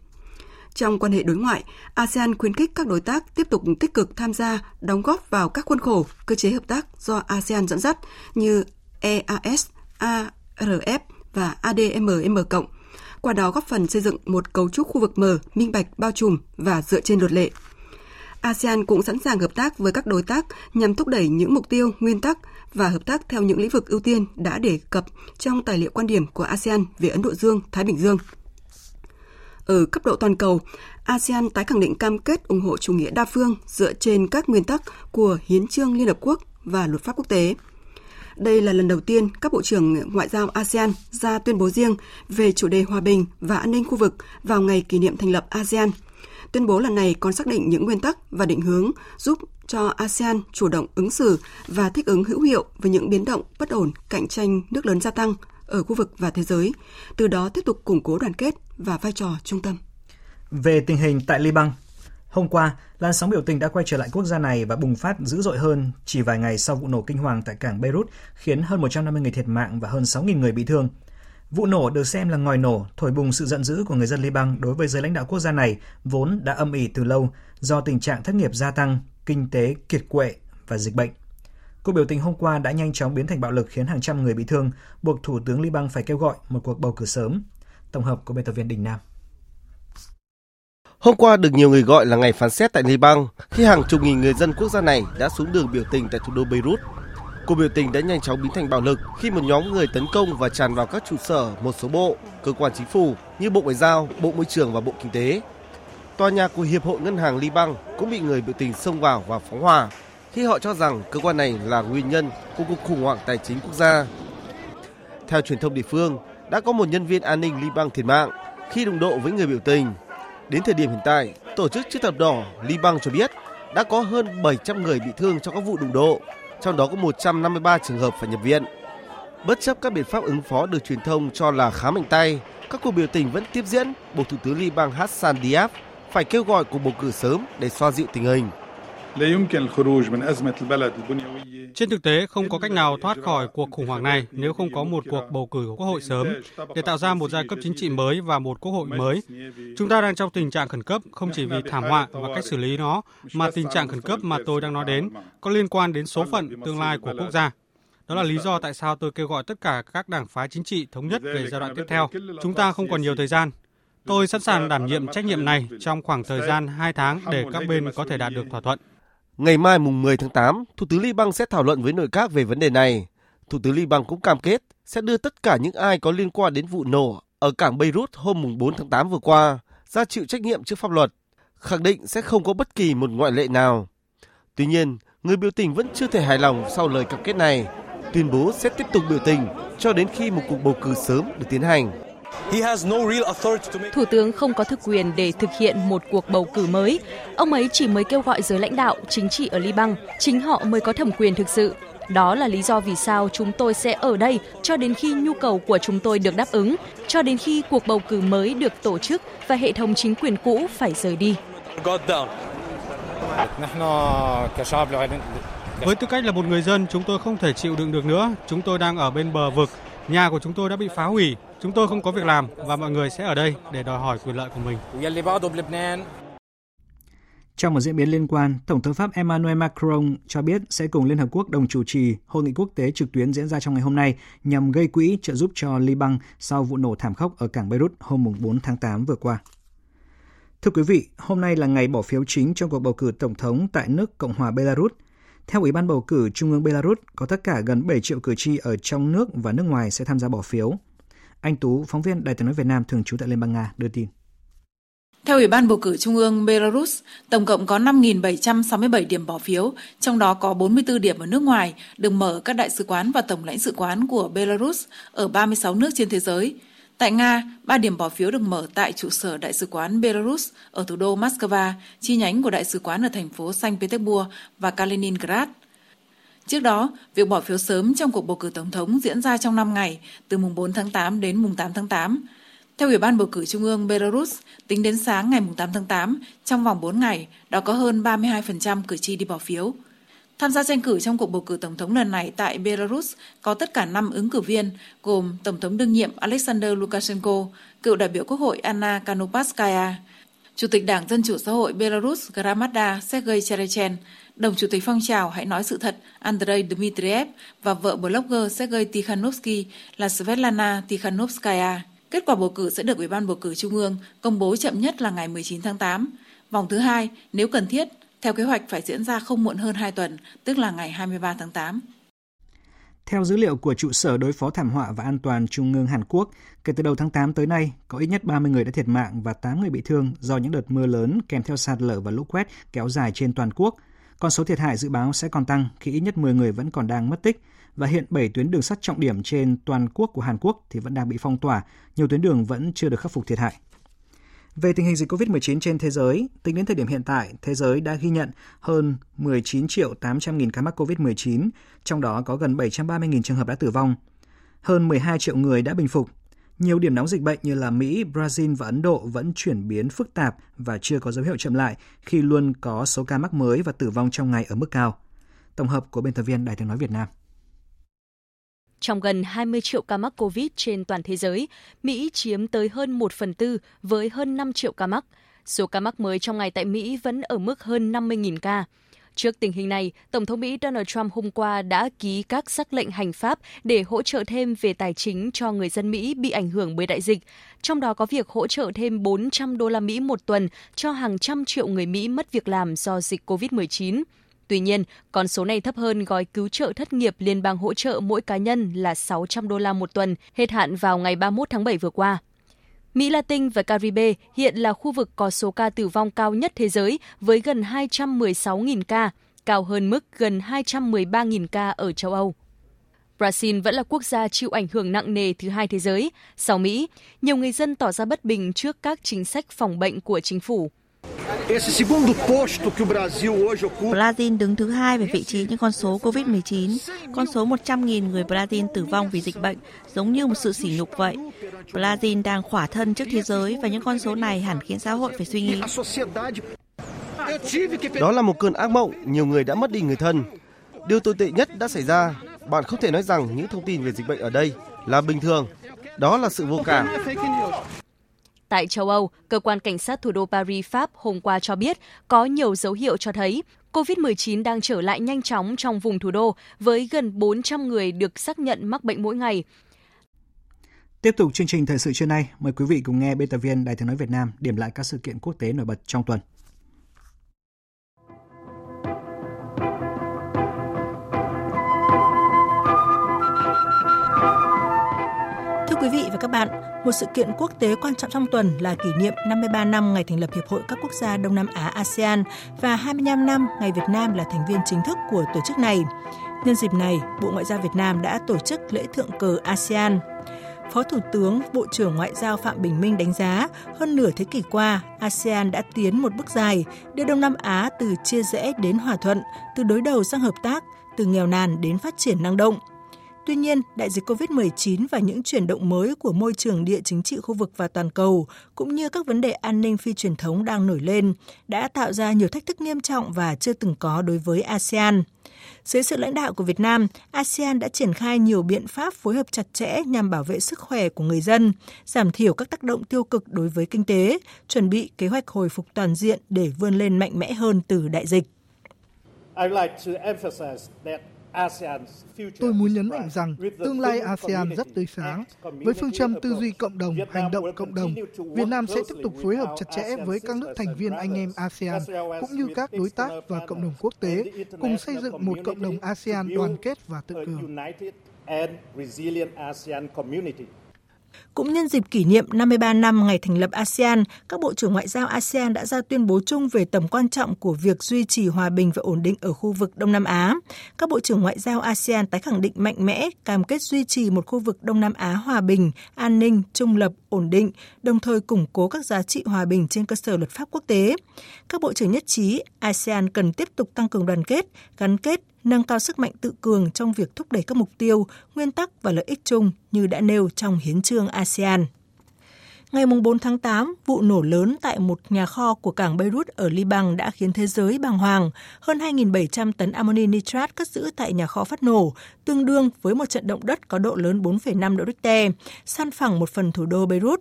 Trong quan hệ đối ngoại, ASEAN khuyến khích các đối tác tiếp tục tích cực tham gia, đóng góp vào các khuôn khổ, cơ chế hợp tác do ASEAN dẫn dắt như EAS, ARF và ADMM cộng. Qua đó góp phần xây dựng một cấu trúc khu vực mở, minh bạch, bao trùm và dựa trên luật lệ. ASEAN cũng sẵn sàng hợp tác với các đối tác nhằm thúc đẩy những mục tiêu, nguyên tắc và hợp tác theo những lĩnh vực ưu tiên đã đề cập trong tài liệu quan điểm của ASEAN về Ấn Độ Dương, Thái Bình Dương. Ở cấp độ toàn cầu, ASEAN tái khẳng định cam kết ủng hộ chủ nghĩa đa phương dựa trên các nguyên tắc của Hiến trương Liên Hợp Quốc và luật pháp quốc tế. Đây là lần đầu tiên các bộ trưởng ngoại giao ASEAN ra tuyên bố riêng về chủ đề hòa bình và an ninh khu vực vào ngày kỷ niệm thành lập ASEAN – Tuyên bố lần này còn xác định những nguyên tắc và định hướng giúp cho ASEAN chủ động ứng xử và thích ứng hữu hiệu với những biến động bất ổn, cạnh tranh nước lớn gia tăng ở khu vực và thế giới, từ đó tiếp tục củng cố đoàn kết và vai trò trung tâm. Về tình hình tại Liban, hôm qua, làn sóng biểu tình đã quay trở lại quốc gia này và bùng phát dữ dội hơn chỉ vài ngày sau vụ nổ kinh hoàng tại cảng Beirut, khiến hơn 150 người thiệt mạng và hơn 6.000 người bị thương. Vụ nổ được xem là ngòi nổ, thổi bùng sự giận dữ của người dân Liban đối với giới lãnh đạo quốc gia này vốn đã âm ỉ từ lâu do tình trạng thất nghiệp gia tăng, kinh tế kiệt quệ và dịch bệnh. Cuộc biểu tình hôm qua đã nhanh chóng biến thành bạo lực khiến hàng trăm người bị thương, buộc Thủ tướng Liban phải kêu gọi một cuộc bầu cử sớm. Tổng hợp của biên tập viên Đình Nam. Hôm qua được nhiều người gọi là ngày phán xét tại Liban khi hàng chục nghìn người dân quốc gia này đã xuống đường biểu tình tại thủ đô Beirut Cuộc biểu tình đã nhanh chóng biến thành bạo lực khi một nhóm người tấn công và tràn vào các trụ sở một số bộ, cơ quan chính phủ như Bộ Ngoại giao, Bộ Môi trường và Bộ Kinh tế. Tòa nhà của Hiệp hội Ngân hàng Liban cũng bị người biểu tình xông vào và phóng hỏa khi họ cho rằng cơ quan này là nguyên nhân của cuộc khủng hoảng tài chính quốc gia. Theo truyền thông địa phương, đã có một nhân viên an ninh Liban thiệt mạng khi đụng độ với người biểu tình. Đến thời điểm hiện tại, tổ chức chữ thập đỏ Liban cho biết đã có hơn 700 người bị thương trong các vụ đụng độ trong đó có 153 trường hợp phải nhập viện. Bất chấp các biện pháp ứng phó được truyền thông cho là khá mạnh tay, các cuộc biểu tình vẫn tiếp diễn, buộc Thủ tướng Liban Hassan Diab phải kêu gọi cuộc bầu cử sớm để xoa dịu tình hình. Trên thực tế, không có cách nào thoát khỏi cuộc khủng hoảng này nếu không có một cuộc bầu cử của quốc hội sớm để tạo ra một giai cấp chính trị mới và một quốc hội mới. Chúng ta đang trong tình trạng khẩn cấp không chỉ vì thảm họa và cách xử lý nó, mà tình trạng khẩn cấp mà tôi đang nói đến có liên quan đến số phận tương lai của quốc gia. Đó là lý do tại sao tôi kêu gọi tất cả các đảng phái chính trị thống nhất về giai đoạn tiếp theo. Chúng ta không còn nhiều thời gian. Tôi sẵn sàng đảm nhiệm trách nhiệm này trong khoảng thời gian 2 tháng để các bên có thể đạt được thỏa thuận. Ngày mai mùng 10 tháng 8, Thủ tướng Liban sẽ thảo luận với nội các về vấn đề này. Thủ tướng Liban cũng cam kết sẽ đưa tất cả những ai có liên quan đến vụ nổ ở cảng Beirut hôm mùng 4 tháng 8 vừa qua ra chịu trách nhiệm trước pháp luật, khẳng định sẽ không có bất kỳ một ngoại lệ nào. Tuy nhiên, người biểu tình vẫn chưa thể hài lòng sau lời cam kết này, tuyên bố sẽ tiếp tục biểu tình cho đến khi một cuộc bầu cử sớm được tiến hành. Thủ tướng không có thực quyền để thực hiện một cuộc bầu cử mới. Ông ấy chỉ mới kêu gọi giới lãnh đạo chính trị ở Liban, chính họ mới có thẩm quyền thực sự. Đó là lý do vì sao chúng tôi sẽ ở đây cho đến khi nhu cầu của chúng tôi được đáp ứng, cho đến khi cuộc bầu cử mới được tổ chức và hệ thống chính quyền cũ phải rời đi. Với tư cách là một người dân, chúng tôi không thể chịu đựng được nữa. Chúng tôi đang ở bên bờ vực. Nhà của chúng tôi đã bị phá hủy. Chúng tôi không có việc làm và mọi người sẽ ở đây để đòi hỏi quyền lợi của mình. Trong một diễn biến liên quan, Tổng thống Pháp Emmanuel Macron cho biết sẽ cùng Liên Hợp Quốc đồng chủ trì hội nghị quốc tế trực tuyến diễn ra trong ngày hôm nay nhằm gây quỹ trợ giúp cho Liban sau vụ nổ thảm khốc ở cảng Beirut hôm 4 tháng 8 vừa qua. Thưa quý vị, hôm nay là ngày bỏ phiếu chính trong cuộc bầu cử tổng thống tại nước Cộng hòa Belarus. Theo Ủy ban bầu cử Trung ương Belarus, có tất cả gần 7 triệu cử tri ở trong nước và nước ngoài sẽ tham gia bỏ phiếu. Anh Tú, phóng viên Đài tiếng nói Việt Nam thường trú tại Liên bang Nga đưa tin. Theo Ủy ban bầu cử Trung ương Belarus, tổng cộng có 5.767 điểm bỏ phiếu, trong đó có 44 điểm ở nước ngoài, được mở ở các đại sứ quán và tổng lãnh sự quán của Belarus ở 36 nước trên thế giới. Tại Nga, 3 điểm bỏ phiếu được mở tại trụ sở Đại sứ quán Belarus ở thủ đô Moscow, chi nhánh của Đại sứ quán ở thành phố Saint Petersburg và Kaliningrad. Trước đó, việc bỏ phiếu sớm trong cuộc bầu cử tổng thống diễn ra trong 5 ngày, từ mùng 4 tháng 8 đến mùng 8 tháng 8. Theo Ủy ban bầu cử Trung ương Belarus, tính đến sáng ngày 8 tháng 8, trong vòng 4 ngày, đã có hơn 32% cử tri đi bỏ phiếu. Tham gia tranh cử trong cuộc bầu cử tổng thống lần này tại Belarus có tất cả 5 ứng cử viên, gồm Tổng thống đương nhiệm Alexander Lukashenko, cựu đại biểu Quốc hội Anna Kanopaskaya, Chủ tịch Đảng Dân Chủ Xã hội Belarus Gramada Sergei Cherechen, đồng chủ tịch phong trào Hãy nói sự thật Andrei Dmitriev và vợ blogger Sergei Tikhanovsky là Svetlana Tikhanovskaya. Kết quả bầu cử sẽ được Ủy ban bầu cử Trung ương công bố chậm nhất là ngày 19 tháng 8. Vòng thứ hai, nếu cần thiết, theo kế hoạch phải diễn ra không muộn hơn 2 tuần, tức là ngày 23 tháng 8. Theo dữ liệu của trụ sở đối phó thảm họa và an toàn Trung ương Hàn Quốc, kể từ đầu tháng 8 tới nay, có ít nhất 30 người đã thiệt mạng và 8 người bị thương do những đợt mưa lớn kèm theo sạt lở và lũ quét kéo dài trên toàn quốc. Con số thiệt hại dự báo sẽ còn tăng khi ít nhất 10 người vẫn còn đang mất tích và hiện 7 tuyến đường sắt trọng điểm trên toàn quốc của Hàn Quốc thì vẫn đang bị phong tỏa, nhiều tuyến đường vẫn chưa được khắc phục thiệt hại. Về tình hình dịch COVID-19 trên thế giới, tính đến thời điểm hiện tại, thế giới đã ghi nhận hơn 19 triệu 800 nghìn ca mắc COVID-19, trong đó có gần 730 nghìn trường hợp đã tử vong. Hơn 12 triệu người đã bình phục. Nhiều điểm nóng dịch bệnh như là Mỹ, Brazil và Ấn Độ vẫn chuyển biến phức tạp và chưa có dấu hiệu chậm lại khi luôn có số ca mắc mới và tử vong trong ngày ở mức cao. Tổng hợp của biên tập viên Đài tiếng nói Việt Nam. Trong gần 20 triệu ca mắc COVID trên toàn thế giới, Mỹ chiếm tới hơn 1 phần tư với hơn 5 triệu ca mắc. Số ca mắc mới trong ngày tại Mỹ vẫn ở mức hơn 50.000 ca. Trước tình hình này, Tổng thống Mỹ Donald Trump hôm qua đã ký các sắc lệnh hành pháp để hỗ trợ thêm về tài chính cho người dân Mỹ bị ảnh hưởng bởi đại dịch, trong đó có việc hỗ trợ thêm 400 đô la Mỹ một tuần cho hàng trăm triệu người Mỹ mất việc làm do dịch COVID-19. Tuy nhiên, con số này thấp hơn gói cứu trợ thất nghiệp liên bang hỗ trợ mỗi cá nhân là 600 đô la một tuần, hết hạn vào ngày 31 tháng 7 vừa qua. Mỹ Latin và Caribe hiện là khu vực có số ca tử vong cao nhất thế giới với gần 216.000 ca, cao hơn mức gần 213.000 ca ở châu Âu. Brazil vẫn là quốc gia chịu ảnh hưởng nặng nề thứ hai thế giới. Sau Mỹ, nhiều người dân tỏ ra bất bình trước các chính sách phòng bệnh của chính phủ. Brazil đứng thứ hai về vị trí những con số COVID-19. Con số 100.000 người Brazil tử vong vì dịch bệnh giống như một sự sỉ nhục vậy. Brazil đang khỏa thân trước thế giới và những con số này hẳn khiến xã hội phải suy nghĩ. Đó là một cơn ác mộng, nhiều người đã mất đi người thân. Điều tồi tệ nhất đã xảy ra. Bạn không thể nói rằng những thông tin về dịch bệnh ở đây là bình thường. Đó là sự vô cảm. Tại châu Âu, cơ quan cảnh sát thủ đô Paris, Pháp hôm qua cho biết có nhiều dấu hiệu cho thấy COVID-19 đang trở lại nhanh chóng trong vùng thủ đô với gần 400 người được xác nhận mắc bệnh mỗi ngày. Tiếp tục chương trình thời sự trưa nay, mời quý vị cùng nghe biên tập viên Đài Tiếng nói Việt Nam điểm lại các sự kiện quốc tế nổi bật trong tuần. Thưa quý vị và các bạn, một sự kiện quốc tế quan trọng trong tuần là kỷ niệm 53 năm ngày thành lập Hiệp hội các quốc gia Đông Nam Á ASEAN và 25 năm ngày Việt Nam là thành viên chính thức của tổ chức này. Nhân dịp này, Bộ Ngoại giao Việt Nam đã tổ chức lễ thượng cờ ASEAN. Phó Thủ tướng, Bộ trưởng Ngoại giao Phạm Bình Minh đánh giá, hơn nửa thế kỷ qua, ASEAN đã tiến một bước dài, đưa Đông Nam Á từ chia rẽ đến hòa thuận, từ đối đầu sang hợp tác, từ nghèo nàn đến phát triển năng động – Tuy nhiên, đại dịch COVID-19 và những chuyển động mới của môi trường địa chính trị khu vực và toàn cầu, cũng như các vấn đề an ninh phi truyền thống đang nổi lên, đã tạo ra nhiều thách thức nghiêm trọng và chưa từng có đối với ASEAN. Dưới sự lãnh đạo của Việt Nam, ASEAN đã triển khai nhiều biện pháp phối hợp chặt chẽ nhằm bảo vệ sức khỏe của người dân, giảm thiểu các tác động tiêu cực đối với kinh tế, chuẩn bị kế hoạch hồi phục toàn diện để vươn lên mạnh mẽ hơn từ đại dịch. I'd like to emphasize that Tôi muốn nhấn mạnh rằng tương lai ASEAN rất tươi sáng. Với phương châm tư duy cộng đồng, hành động cộng đồng, Việt Nam sẽ tiếp tục phối hợp chặt chẽ với các nước thành viên anh em ASEAN cũng như các đối tác và cộng đồng quốc tế cùng xây dựng một cộng đồng ASEAN đoàn kết và tự cường. Cũng nhân dịp kỷ niệm 53 năm ngày thành lập ASEAN, các bộ trưởng ngoại giao ASEAN đã ra tuyên bố chung về tầm quan trọng của việc duy trì hòa bình và ổn định ở khu vực Đông Nam Á. Các bộ trưởng ngoại giao ASEAN tái khẳng định mạnh mẽ cam kết duy trì một khu vực Đông Nam Á hòa bình, an ninh, trung lập, ổn định, đồng thời củng cố các giá trị hòa bình trên cơ sở luật pháp quốc tế. Các bộ trưởng nhất trí ASEAN cần tiếp tục tăng cường đoàn kết, gắn kết, nâng cao sức mạnh tự cường trong việc thúc đẩy các mục tiêu, nguyên tắc và lợi ích chung như đã nêu trong hiến trương ASEAN. Ngày 4 tháng 8, vụ nổ lớn tại một nhà kho của cảng Beirut ở Liban đã khiến thế giới bàng hoàng. Hơn 2.700 tấn amoni nitrat cất giữ tại nhà kho phát nổ, tương đương với một trận động đất có độ lớn 4,5 độ Richter, san phẳng một phần thủ đô Beirut.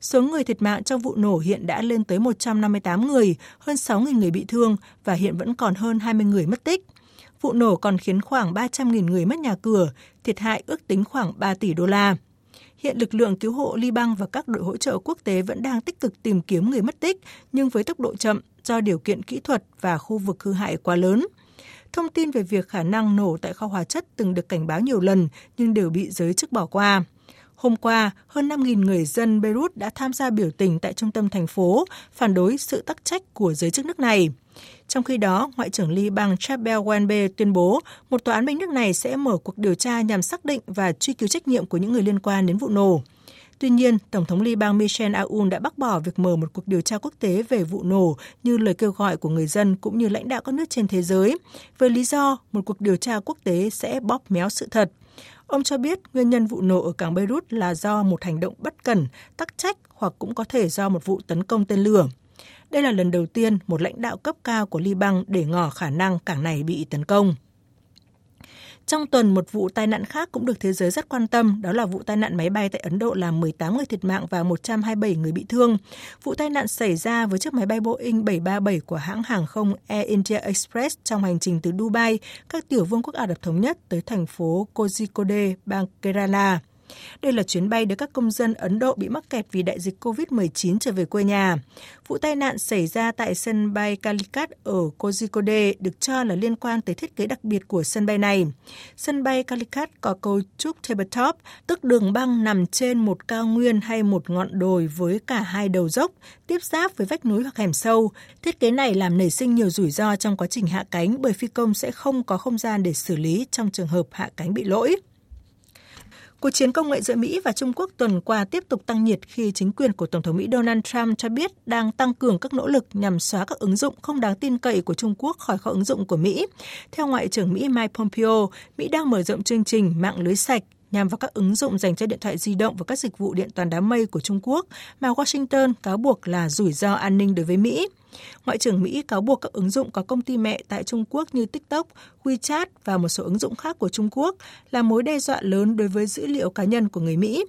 Số người thiệt mạng trong vụ nổ hiện đã lên tới 158 người, hơn 6.000 người bị thương và hiện vẫn còn hơn 20 người mất tích. Vụ nổ còn khiến khoảng 300.000 người mất nhà cửa, thiệt hại ước tính khoảng 3 tỷ đô la. Hiện lực lượng cứu hộ Liban và các đội hỗ trợ quốc tế vẫn đang tích cực tìm kiếm người mất tích, nhưng với tốc độ chậm do điều kiện kỹ thuật và khu vực hư hại quá lớn. Thông tin về việc khả năng nổ tại kho hóa chất từng được cảnh báo nhiều lần nhưng đều bị giới chức bỏ qua. Hôm qua, hơn 5.000 người dân Beirut đã tham gia biểu tình tại trung tâm thành phố, phản đối sự tắc trách của giới chức nước này. Trong khi đó, Ngoại trưởng Liban Chabel Wenbe tuyên bố một tòa án bên nước này sẽ mở cuộc điều tra nhằm xác định và truy cứu trách nhiệm của những người liên quan đến vụ nổ. Tuy nhiên, Tổng thống Liban Michel Aoun đã bác bỏ việc mở một cuộc điều tra quốc tế về vụ nổ như lời kêu gọi của người dân cũng như lãnh đạo các nước trên thế giới, với lý do một cuộc điều tra quốc tế sẽ bóp méo sự thật. Ông cho biết nguyên nhân vụ nổ ở cảng Beirut là do một hành động bất cẩn, tắc trách hoặc cũng có thể do một vụ tấn công tên lửa. Đây là lần đầu tiên một lãnh đạo cấp cao của Liban để ngỏ khả năng cảng này bị tấn công. Trong tuần, một vụ tai nạn khác cũng được thế giới rất quan tâm, đó là vụ tai nạn máy bay tại Ấn Độ làm 18 người thiệt mạng và 127 người bị thương. Vụ tai nạn xảy ra với chiếc máy bay Boeing 737 của hãng hàng không Air India Express trong hành trình từ Dubai, các tiểu vương quốc Ả Rập Thống Nhất tới thành phố Kozhikode, bang Kerala. Đây là chuyến bay đưa các công dân Ấn Độ bị mắc kẹt vì đại dịch COVID-19 trở về quê nhà. Vụ tai nạn xảy ra tại sân bay Calicut ở Kozhikode được cho là liên quan tới thiết kế đặc biệt của sân bay này. Sân bay Calicut có cấu trúc tabletop, tức đường băng nằm trên một cao nguyên hay một ngọn đồi với cả hai đầu dốc, tiếp giáp với vách núi hoặc hẻm sâu. Thiết kế này làm nảy sinh nhiều rủi ro trong quá trình hạ cánh bởi phi công sẽ không có không gian để xử lý trong trường hợp hạ cánh bị lỗi. Cuộc chiến công nghệ giữa Mỹ và Trung Quốc tuần qua tiếp tục tăng nhiệt khi chính quyền của Tổng thống Mỹ Donald Trump cho biết đang tăng cường các nỗ lực nhằm xóa các ứng dụng không đáng tin cậy của Trung Quốc khỏi kho ứng dụng của Mỹ. Theo Ngoại trưởng Mỹ Mike Pompeo, Mỹ đang mở rộng chương trình mạng lưới sạch nhằm vào các ứng dụng dành cho điện thoại di động và các dịch vụ điện toán đám mây của Trung Quốc mà Washington cáo buộc là rủi ro an ninh đối với Mỹ. Ngoại trưởng Mỹ cáo buộc các ứng dụng có công ty mẹ tại Trung Quốc như TikTok, WeChat và một số ứng dụng khác của Trung Quốc là mối đe dọa lớn đối với dữ liệu cá nhân của người Mỹ.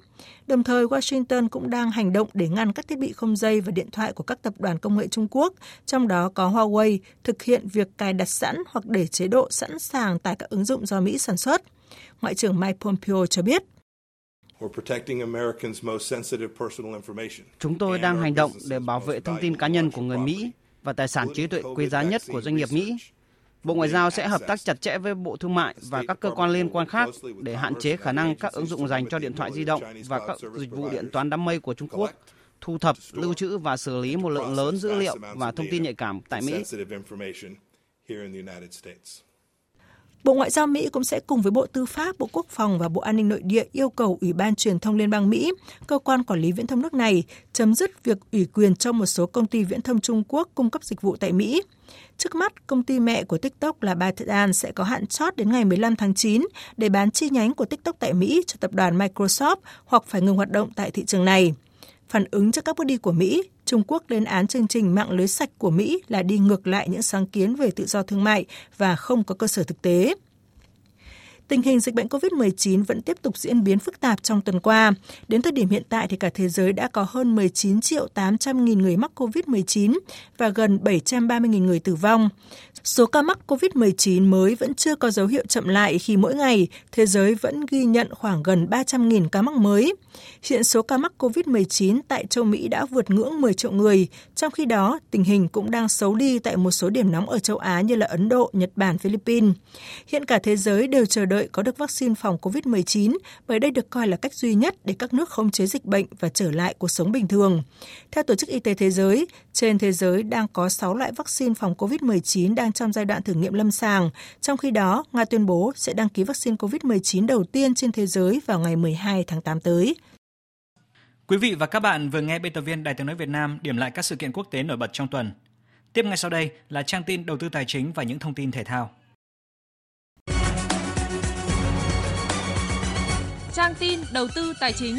Đồng thời, Washington cũng đang hành động để ngăn các thiết bị không dây và điện thoại của các tập đoàn công nghệ Trung Quốc, trong đó có Huawei, thực hiện việc cài đặt sẵn hoặc để chế độ sẵn sàng tải các ứng dụng do Mỹ sản xuất. Ngoại trưởng Mike Pompeo cho biết. Chúng tôi đang hành động để bảo vệ thông tin cá nhân của người Mỹ và tài sản trí tuệ quý giá nhất của doanh nghiệp Mỹ. Bộ Ngoại giao sẽ hợp tác chặt chẽ với Bộ Thương mại và các cơ quan liên quan khác để hạn chế khả năng các ứng dụng dành cho điện thoại di động và các dịch vụ điện toán đám mây của Trung Quốc thu thập, lưu trữ và xử lý một lượng lớn dữ liệu và thông tin nhạy cảm tại Mỹ. Bộ Ngoại giao Mỹ cũng sẽ cùng với Bộ Tư pháp, Bộ Quốc phòng và Bộ An ninh Nội địa yêu cầu Ủy ban Truyền thông Liên bang Mỹ, cơ quan quản lý viễn thông nước này, chấm dứt việc ủy quyền cho một số công ty viễn thông Trung Quốc cung cấp dịch vụ tại Mỹ. Trước mắt, công ty mẹ của TikTok là ByteDance sẽ có hạn chót đến ngày 15 tháng 9 để bán chi nhánh của TikTok tại Mỹ cho tập đoàn Microsoft hoặc phải ngừng hoạt động tại thị trường này. Phản ứng trước các bước đi của Mỹ, Trung Quốc lên án chương trình mạng lưới sạch của Mỹ là đi ngược lại những sáng kiến về tự do thương mại và không có cơ sở thực tế. Tình hình dịch bệnh COVID-19 vẫn tiếp tục diễn biến phức tạp trong tuần qua. Đến thời điểm hiện tại thì cả thế giới đã có hơn 19 triệu 800 nghìn người mắc COVID-19 và gần 730 nghìn người tử vong. Số ca mắc COVID-19 mới vẫn chưa có dấu hiệu chậm lại khi mỗi ngày thế giới vẫn ghi nhận khoảng gần 300.000 ca mắc mới. Hiện số ca mắc COVID-19 tại châu Mỹ đã vượt ngưỡng 10 triệu người, trong khi đó tình hình cũng đang xấu đi tại một số điểm nóng ở châu Á như là Ấn Độ, Nhật Bản, Philippines. Hiện cả thế giới đều chờ đợi có được vaccine phòng COVID-19 bởi đây được coi là cách duy nhất để các nước khống chế dịch bệnh và trở lại cuộc sống bình thường. Theo Tổ chức Y tế Thế giới, trên thế giới đang có 6 loại vaccine phòng COVID-19 đang trong giai đoạn thử nghiệm lâm sàng. Trong khi đó, Nga tuyên bố sẽ đăng ký vaccine COVID-19 đầu tiên trên thế giới vào ngày 12 tháng 8 tới. Quý vị và các bạn vừa nghe biên tập viên Đài tiếng nói Việt Nam điểm lại các sự kiện quốc tế nổi bật trong tuần. Tiếp ngay sau đây là trang tin đầu tư tài chính và những thông tin thể thao. Trang tin đầu tư tài chính.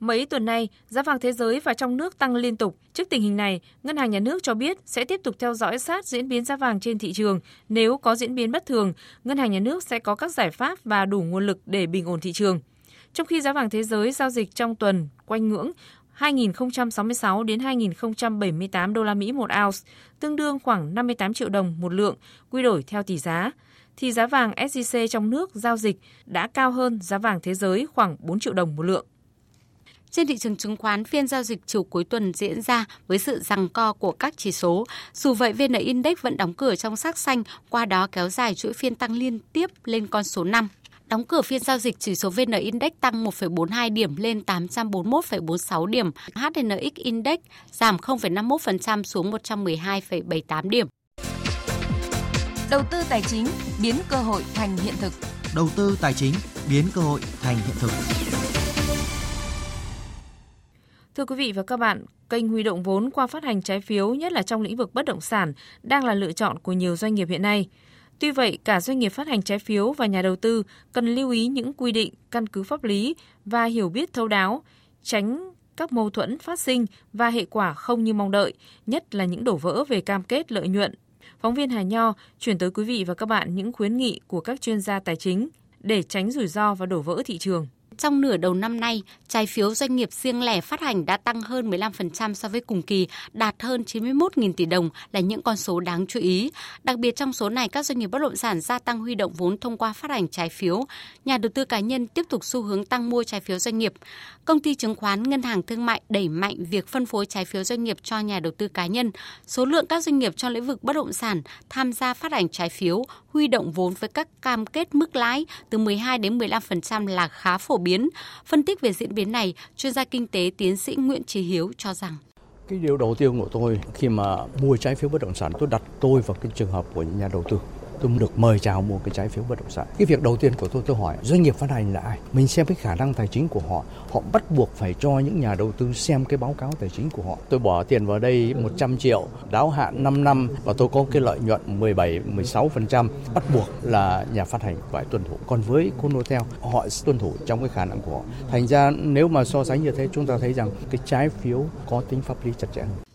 Mấy tuần nay, giá vàng thế giới và trong nước tăng liên tục. Trước tình hình này, Ngân hàng Nhà nước cho biết sẽ tiếp tục theo dõi sát diễn biến giá vàng trên thị trường. Nếu có diễn biến bất thường, Ngân hàng Nhà nước sẽ có các giải pháp và đủ nguồn lực để bình ổn thị trường. Trong khi giá vàng thế giới giao dịch trong tuần quanh ngưỡng 2.066 đến 2.078 đô la Mỹ một ounce, tương đương khoảng 58 triệu đồng một lượng, quy đổi theo tỷ giá, thì giá vàng SJC trong nước giao dịch đã cao hơn giá vàng thế giới khoảng 4 triệu đồng một lượng. Trên thị trường chứng khoán, phiên giao dịch chiều cuối tuần diễn ra với sự giằng co của các chỉ số. Dù vậy, VN Index vẫn đóng cửa trong sắc xanh, qua đó kéo dài chuỗi phiên tăng liên tiếp lên con số 5. Đóng cửa phiên giao dịch chỉ số VN Index tăng 1,42 điểm lên 841,46 điểm. HNX Index giảm 0,51% xuống 112,78 điểm. Đầu tư tài chính biến cơ hội thành hiện thực. Đầu tư tài chính biến cơ hội thành hiện thực. Thưa quý vị và các bạn, kênh huy động vốn qua phát hành trái phiếu, nhất là trong lĩnh vực bất động sản, đang là lựa chọn của nhiều doanh nghiệp hiện nay. Tuy vậy, cả doanh nghiệp phát hành trái phiếu và nhà đầu tư cần lưu ý những quy định, căn cứ pháp lý và hiểu biết thấu đáo, tránh các mâu thuẫn phát sinh và hệ quả không như mong đợi, nhất là những đổ vỡ về cam kết lợi nhuận. Phóng viên Hà Nho chuyển tới quý vị và các bạn những khuyến nghị của các chuyên gia tài chính để tránh rủi ro và đổ vỡ thị trường. Trong nửa đầu năm nay, trái phiếu doanh nghiệp riêng lẻ phát hành đã tăng hơn 15% so với cùng kỳ, đạt hơn 91.000 tỷ đồng là những con số đáng chú ý. Đặc biệt trong số này, các doanh nghiệp bất động sản gia tăng huy động vốn thông qua phát hành trái phiếu. Nhà đầu tư cá nhân tiếp tục xu hướng tăng mua trái phiếu doanh nghiệp. Công ty chứng khoán, ngân hàng thương mại đẩy mạnh việc phân phối trái phiếu doanh nghiệp cho nhà đầu tư cá nhân. Số lượng các doanh nghiệp trong lĩnh vực bất động sản tham gia phát hành trái phiếu, huy động vốn với các cam kết mức lãi từ 12 đến 15% là khá phổ biến. Phân tích về diễn biến này, chuyên gia kinh tế tiến sĩ Nguyễn Trí Hiếu cho rằng. Cái điều đầu tiên của tôi khi mà mua trái phiếu bất động sản tôi đặt tôi vào cái trường hợp của nhà đầu tư tôi được mời chào mua cái trái phiếu bất động sản. Cái việc đầu tiên của tôi tôi hỏi doanh nghiệp phát hành là ai? Mình xem cái khả năng tài chính của họ. Họ bắt buộc phải cho những nhà đầu tư xem cái báo cáo tài chính của họ. Tôi bỏ tiền vào đây 100 triệu, đáo hạn 5 năm và tôi có cái lợi nhuận 17 16%, bắt buộc là nhà phát hành phải tuân thủ. Còn với Conotel, họ tuân thủ trong cái khả năng của họ. Thành ra nếu mà so sánh như thế chúng ta thấy rằng cái trái phiếu có tính pháp lý chặt chẽ hơn.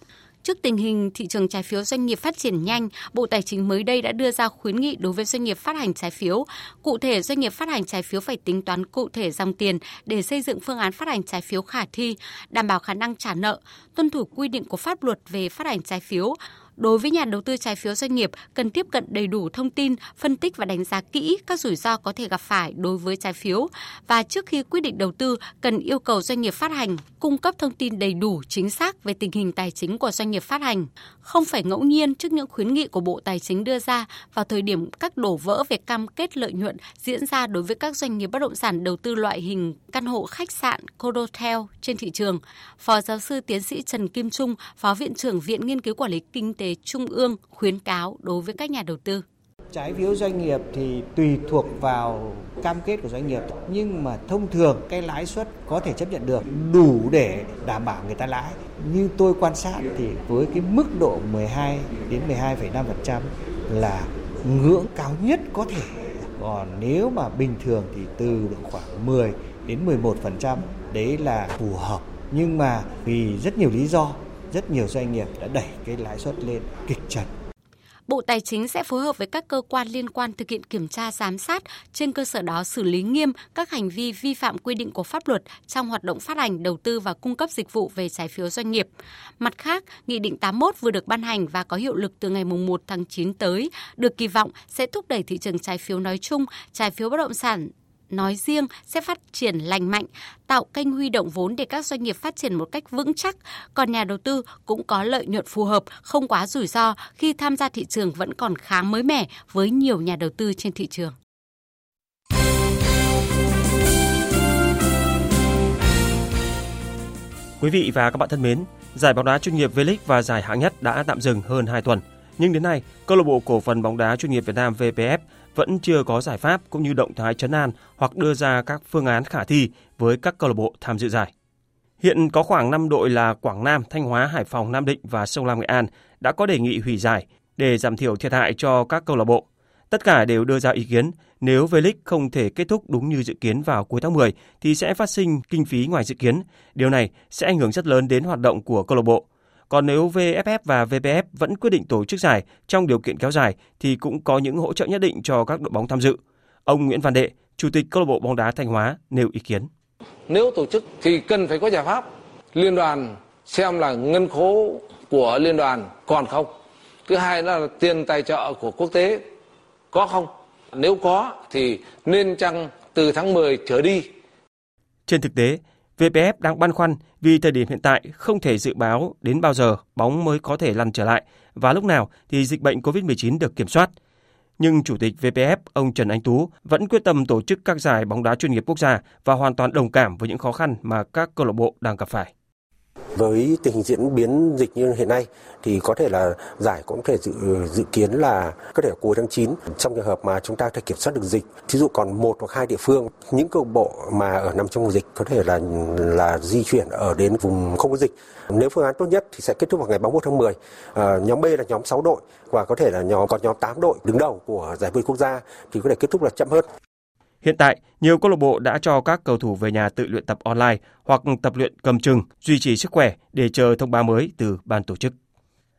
Trước tình hình thị trường trái phiếu doanh nghiệp phát triển nhanh, Bộ Tài chính mới đây đã đưa ra khuyến nghị đối với doanh nghiệp phát hành trái phiếu. Cụ thể, doanh nghiệp phát hành trái phiếu phải tính toán cụ thể dòng tiền để xây dựng phương án phát hành trái phiếu khả thi, đảm bảo khả năng trả nợ, tuân thủ quy định của pháp luật về phát hành trái phiếu, Đối với nhà đầu tư trái phiếu doanh nghiệp, cần tiếp cận đầy đủ thông tin, phân tích và đánh giá kỹ các rủi ro có thể gặp phải đối với trái phiếu và trước khi quyết định đầu tư cần yêu cầu doanh nghiệp phát hành cung cấp thông tin đầy đủ chính xác về tình hình tài chính của doanh nghiệp phát hành, không phải ngẫu nhiên trước những khuyến nghị của Bộ Tài chính đưa ra vào thời điểm các đổ vỡ về cam kết lợi nhuận diễn ra đối với các doanh nghiệp bất động sản đầu tư loại hình căn hộ khách sạn Codotel trên thị trường. Phó giáo sư tiến sĩ Trần Kim Trung, Phó Viện trưởng Viện Nghiên cứu Quản lý Kinh tế Trung ương khuyến cáo đối với các nhà đầu tư. Trái phiếu doanh nghiệp thì tùy thuộc vào cam kết của doanh nghiệp nhưng mà thông thường cái lãi suất có thể chấp nhận được đủ để đảm bảo người ta lãi. Như tôi quan sát thì với cái mức độ 12 đến 12,5% là ngưỡng cao nhất có thể. Còn nếu mà bình thường thì từ khoảng 10 đến 11% đấy là phù hợp. Nhưng mà vì rất nhiều lý do, rất nhiều doanh nghiệp đã đẩy cái lãi suất lên kịch trần Bộ Tài chính sẽ phối hợp với các cơ quan liên quan thực hiện kiểm tra giám sát, trên cơ sở đó xử lý nghiêm các hành vi vi phạm quy định của pháp luật trong hoạt động phát hành, đầu tư và cung cấp dịch vụ về trái phiếu doanh nghiệp. Mặt khác, Nghị định 81 vừa được ban hành và có hiệu lực từ ngày 1 tháng 9 tới, được kỳ vọng sẽ thúc đẩy thị trường trái phiếu nói chung, trái phiếu bất động sản nói riêng sẽ phát triển lành mạnh, tạo kênh huy động vốn để các doanh nghiệp phát triển một cách vững chắc, còn nhà đầu tư cũng có lợi nhuận phù hợp, không quá rủi ro khi tham gia thị trường vẫn còn khá mới mẻ với nhiều nhà đầu tư trên thị trường. Quý vị và các bạn thân mến, giải bóng đá chuyên nghiệp V-League và giải hạng nhất đã tạm dừng hơn 2 tuần. Nhưng đến nay, câu lạc bộ cổ phần bóng đá chuyên nghiệp Việt Nam VPF vẫn chưa có giải pháp cũng như động thái chấn an hoặc đưa ra các phương án khả thi với các câu lạc bộ tham dự giải. Hiện có khoảng 5 đội là Quảng Nam, Thanh Hóa, Hải Phòng, Nam Định và Sông Lam Nghệ An đã có đề nghị hủy giải để giảm thiểu thiệt hại cho các câu lạc bộ. Tất cả đều đưa ra ý kiến nếu V-League không thể kết thúc đúng như dự kiến vào cuối tháng 10 thì sẽ phát sinh kinh phí ngoài dự kiến. Điều này sẽ ảnh hưởng rất lớn đến hoạt động của câu lạc bộ còn nếu VFF và VPF vẫn quyết định tổ chức giải trong điều kiện kéo dài thì cũng có những hỗ trợ nhất định cho các đội bóng tham dự. Ông Nguyễn Văn Đệ, Chủ tịch câu lạc bộ bóng đá Thanh Hóa nêu ý kiến. Nếu tổ chức thì cần phải có giải pháp. Liên đoàn xem là ngân khố của liên đoàn còn không. Thứ hai là tiền tài trợ của quốc tế có không. Nếu có thì nên chăng từ tháng 10 trở đi. Trên thực tế, VPF đang băn khoăn vì thời điểm hiện tại không thể dự báo đến bao giờ bóng mới có thể lăn trở lại và lúc nào thì dịch bệnh COVID-19 được kiểm soát. Nhưng Chủ tịch VPF, ông Trần Anh Tú, vẫn quyết tâm tổ chức các giải bóng đá chuyên nghiệp quốc gia và hoàn toàn đồng cảm với những khó khăn mà các câu lạc bộ đang gặp phải. Với tình hình diễn biến dịch như hiện nay thì có thể là giải cũng có thể dự, dự kiến là có thể cuối tháng 9 trong trường hợp mà chúng ta thể kiểm soát được dịch. Thí dụ còn một hoặc hai địa phương, những câu bộ mà ở nằm trong vùng dịch có thể là là di chuyển ở đến vùng không có dịch. Nếu phương án tốt nhất thì sẽ kết thúc vào ngày 31 tháng 10. À, ờ, nhóm B là nhóm 6 đội và có thể là nhóm còn nhóm 8 đội đứng đầu của giải vô địch quốc gia thì có thể kết thúc là chậm hơn. Hiện tại, nhiều câu lạc bộ đã cho các cầu thủ về nhà tự luyện tập online hoặc tập luyện cầm chừng, duy trì sức khỏe để chờ thông báo mới từ ban tổ chức.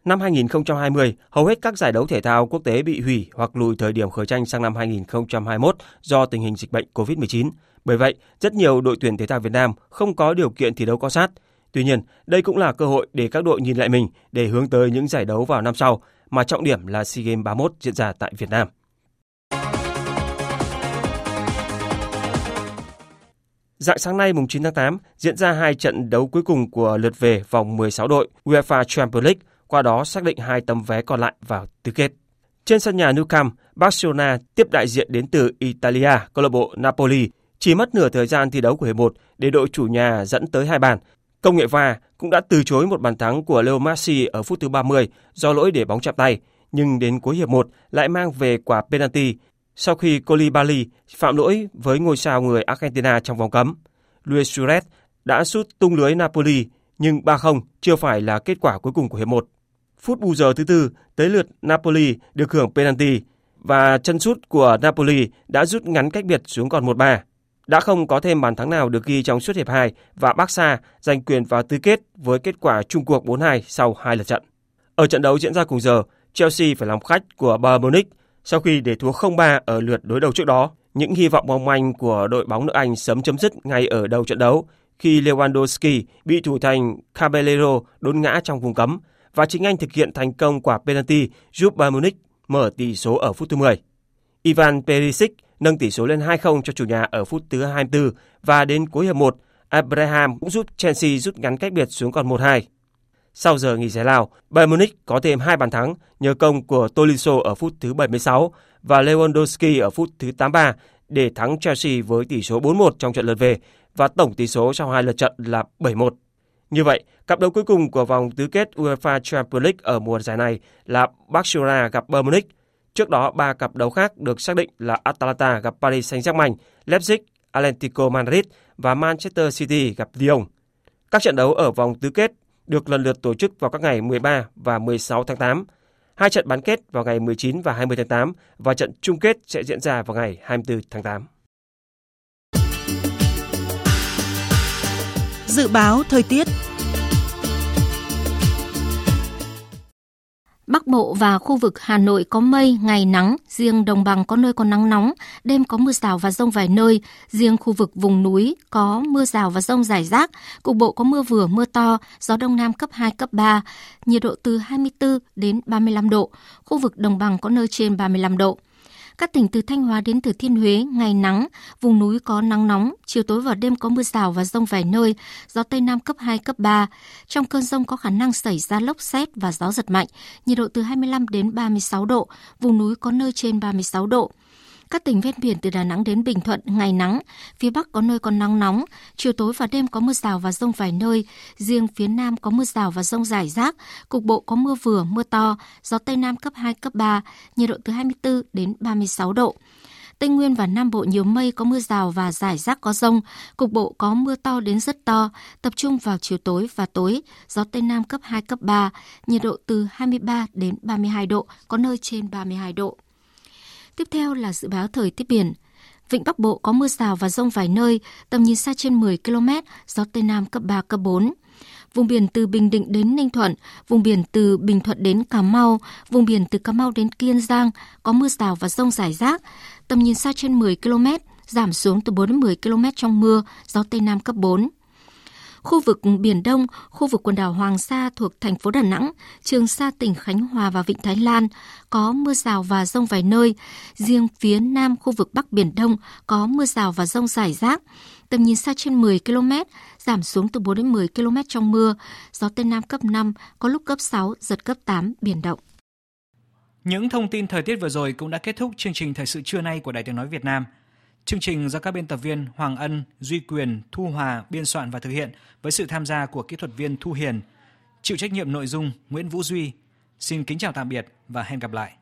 Năm 2020, hầu hết các giải đấu thể thao quốc tế bị hủy hoặc lùi thời điểm khởi tranh sang năm 2021 do tình hình dịch bệnh COVID-19. Bởi vậy, rất nhiều đội tuyển thể thao Việt Nam không có điều kiện thi đấu có sát. Tuy nhiên, đây cũng là cơ hội để các đội nhìn lại mình để hướng tới những giải đấu vào năm sau, mà trọng điểm là SEA Games 31 diễn ra tại Việt Nam. Dạng sáng nay mùng 9 tháng 8 diễn ra hai trận đấu cuối cùng của lượt về vòng 16 đội UEFA Champions League, qua đó xác định hai tấm vé còn lại vào tứ kết. Trên sân nhà Nou Camp, Barcelona tiếp đại diện đến từ Italia, câu lạc bộ Napoli, chỉ mất nửa thời gian thi đấu của hiệp 1 để đội chủ nhà dẫn tới hai bàn. Công nghệ VAR cũng đã từ chối một bàn thắng của Leo Messi ở phút thứ 30 do lỗi để bóng chạm tay, nhưng đến cuối hiệp 1 lại mang về quả penalty sau khi Koulibaly phạm lỗi với ngôi sao người Argentina trong vòng cấm. Luis Suarez đã sút tung lưới Napoli, nhưng 3-0 chưa phải là kết quả cuối cùng của hiệp 1. Phút bù giờ thứ tư, tới lượt Napoli được hưởng penalty và chân sút của Napoli đã rút ngắn cách biệt xuống còn 1-3. Đã không có thêm bàn thắng nào được ghi trong suốt hiệp 2 và Barca giành quyền vào tứ kết với kết quả chung cuộc 4-2 sau hai lượt trận. Ở trận đấu diễn ra cùng giờ, Chelsea phải làm khách của Bayern Munich sau khi để thua 0-3 ở lượt đối đầu trước đó, những hy vọng mong manh của đội bóng nước Anh sớm chấm dứt ngay ở đầu trận đấu khi Lewandowski bị thủ thành Caballero đốn ngã trong vùng cấm và chính anh thực hiện thành công quả penalty giúp Bayern Munich mở tỷ số ở phút thứ 10. Ivan Perisic nâng tỷ số lên 2-0 cho chủ nhà ở phút thứ 24 và đến cuối hiệp 1, Abraham cũng giúp Chelsea rút ngắn cách biệt xuống còn 1-2. Sau giờ nghỉ giải lao, Bayern Munich có thêm hai bàn thắng nhờ công của Tolisso ở phút thứ 76 và Lewandowski ở phút thứ 83 để thắng Chelsea với tỷ số 4-1 trong trận lượt về và tổng tỷ số sau hai lượt trận là 7-1. Như vậy, cặp đấu cuối cùng của vòng tứ kết UEFA Champions League ở mùa giải này là Barcelona gặp Bayern Munich. Trước đó, ba cặp đấu khác được xác định là Atalanta gặp Paris Saint-Germain, Leipzig, Atlético Madrid và Manchester City gặp Lyon. Các trận đấu ở vòng tứ kết được lần lượt tổ chức vào các ngày 13 và 16 tháng 8. Hai trận bán kết vào ngày 19 và 20 tháng 8 và trận chung kết sẽ diễn ra vào ngày 24 tháng 8. Dự báo thời tiết Bắc Bộ và khu vực Hà Nội có mây, ngày nắng, riêng đồng bằng có nơi có nắng nóng, đêm có mưa rào và rông vài nơi, riêng khu vực vùng núi có mưa rào và rông rải rác, cục bộ có mưa vừa mưa to, gió đông nam cấp 2, cấp 3, nhiệt độ từ 24 đến 35 độ, khu vực đồng bằng có nơi trên 35 độ. Các tỉnh từ Thanh Hóa đến Thừa Thiên Huế, ngày nắng, vùng núi có nắng nóng, chiều tối và đêm có mưa rào và rông vài nơi, gió Tây Nam cấp 2, cấp 3. Trong cơn rông có khả năng xảy ra lốc xét và gió giật mạnh, nhiệt độ từ 25 đến 36 độ, vùng núi có nơi trên 36 độ. Các tỉnh ven biển từ Đà Nẵng đến Bình Thuận ngày nắng, phía Bắc có nơi còn nắng nóng, chiều tối và đêm có mưa rào và rông vài nơi, riêng phía Nam có mưa rào và rông rải rác, cục bộ có mưa vừa, mưa to, gió Tây Nam cấp 2, cấp 3, nhiệt độ từ 24 đến 36 độ. Tây Nguyên và Nam Bộ nhiều mây có mưa rào và rải rác có rông, cục bộ có mưa to đến rất to, tập trung vào chiều tối và tối, gió Tây Nam cấp 2, cấp 3, nhiệt độ từ 23 đến 32 độ, có nơi trên 32 độ. Tiếp theo là dự báo thời tiết biển. Vịnh Bắc Bộ có mưa rào và rông vài nơi, tầm nhìn xa trên 10 km, gió Tây Nam cấp 3, cấp 4. Vùng biển từ Bình Định đến Ninh Thuận, vùng biển từ Bình Thuận đến Cà Mau, vùng biển từ Cà Mau đến Kiên Giang có mưa rào và rông rải rác, tầm nhìn xa trên 10 km, giảm xuống từ 4 đến 10 km trong mưa, gió Tây Nam cấp 4. Khu vực Biển Đông, khu vực quần đảo Hoàng Sa thuộc thành phố Đà Nẵng, Trường Sa tỉnh Khánh Hòa và Vịnh Thái Lan có mưa rào và rông vài nơi. Riêng phía Nam khu vực Bắc Biển Đông có mưa rào và rông rải rác. Tầm nhìn xa trên 10 km, giảm xuống từ 4 đến 10 km trong mưa. Gió Tây Nam cấp 5, có lúc cấp 6, giật cấp 8, biển động. Những thông tin thời tiết vừa rồi cũng đã kết thúc chương trình Thời sự trưa nay của Đài Tiếng Nói Việt Nam. Chương trình do các biên tập viên Hoàng Ân, Duy Quyền, Thu Hòa biên soạn và thực hiện với sự tham gia của kỹ thuật viên Thu Hiền. Chịu trách nhiệm nội dung Nguyễn Vũ Duy. Xin kính chào tạm biệt và hẹn gặp lại.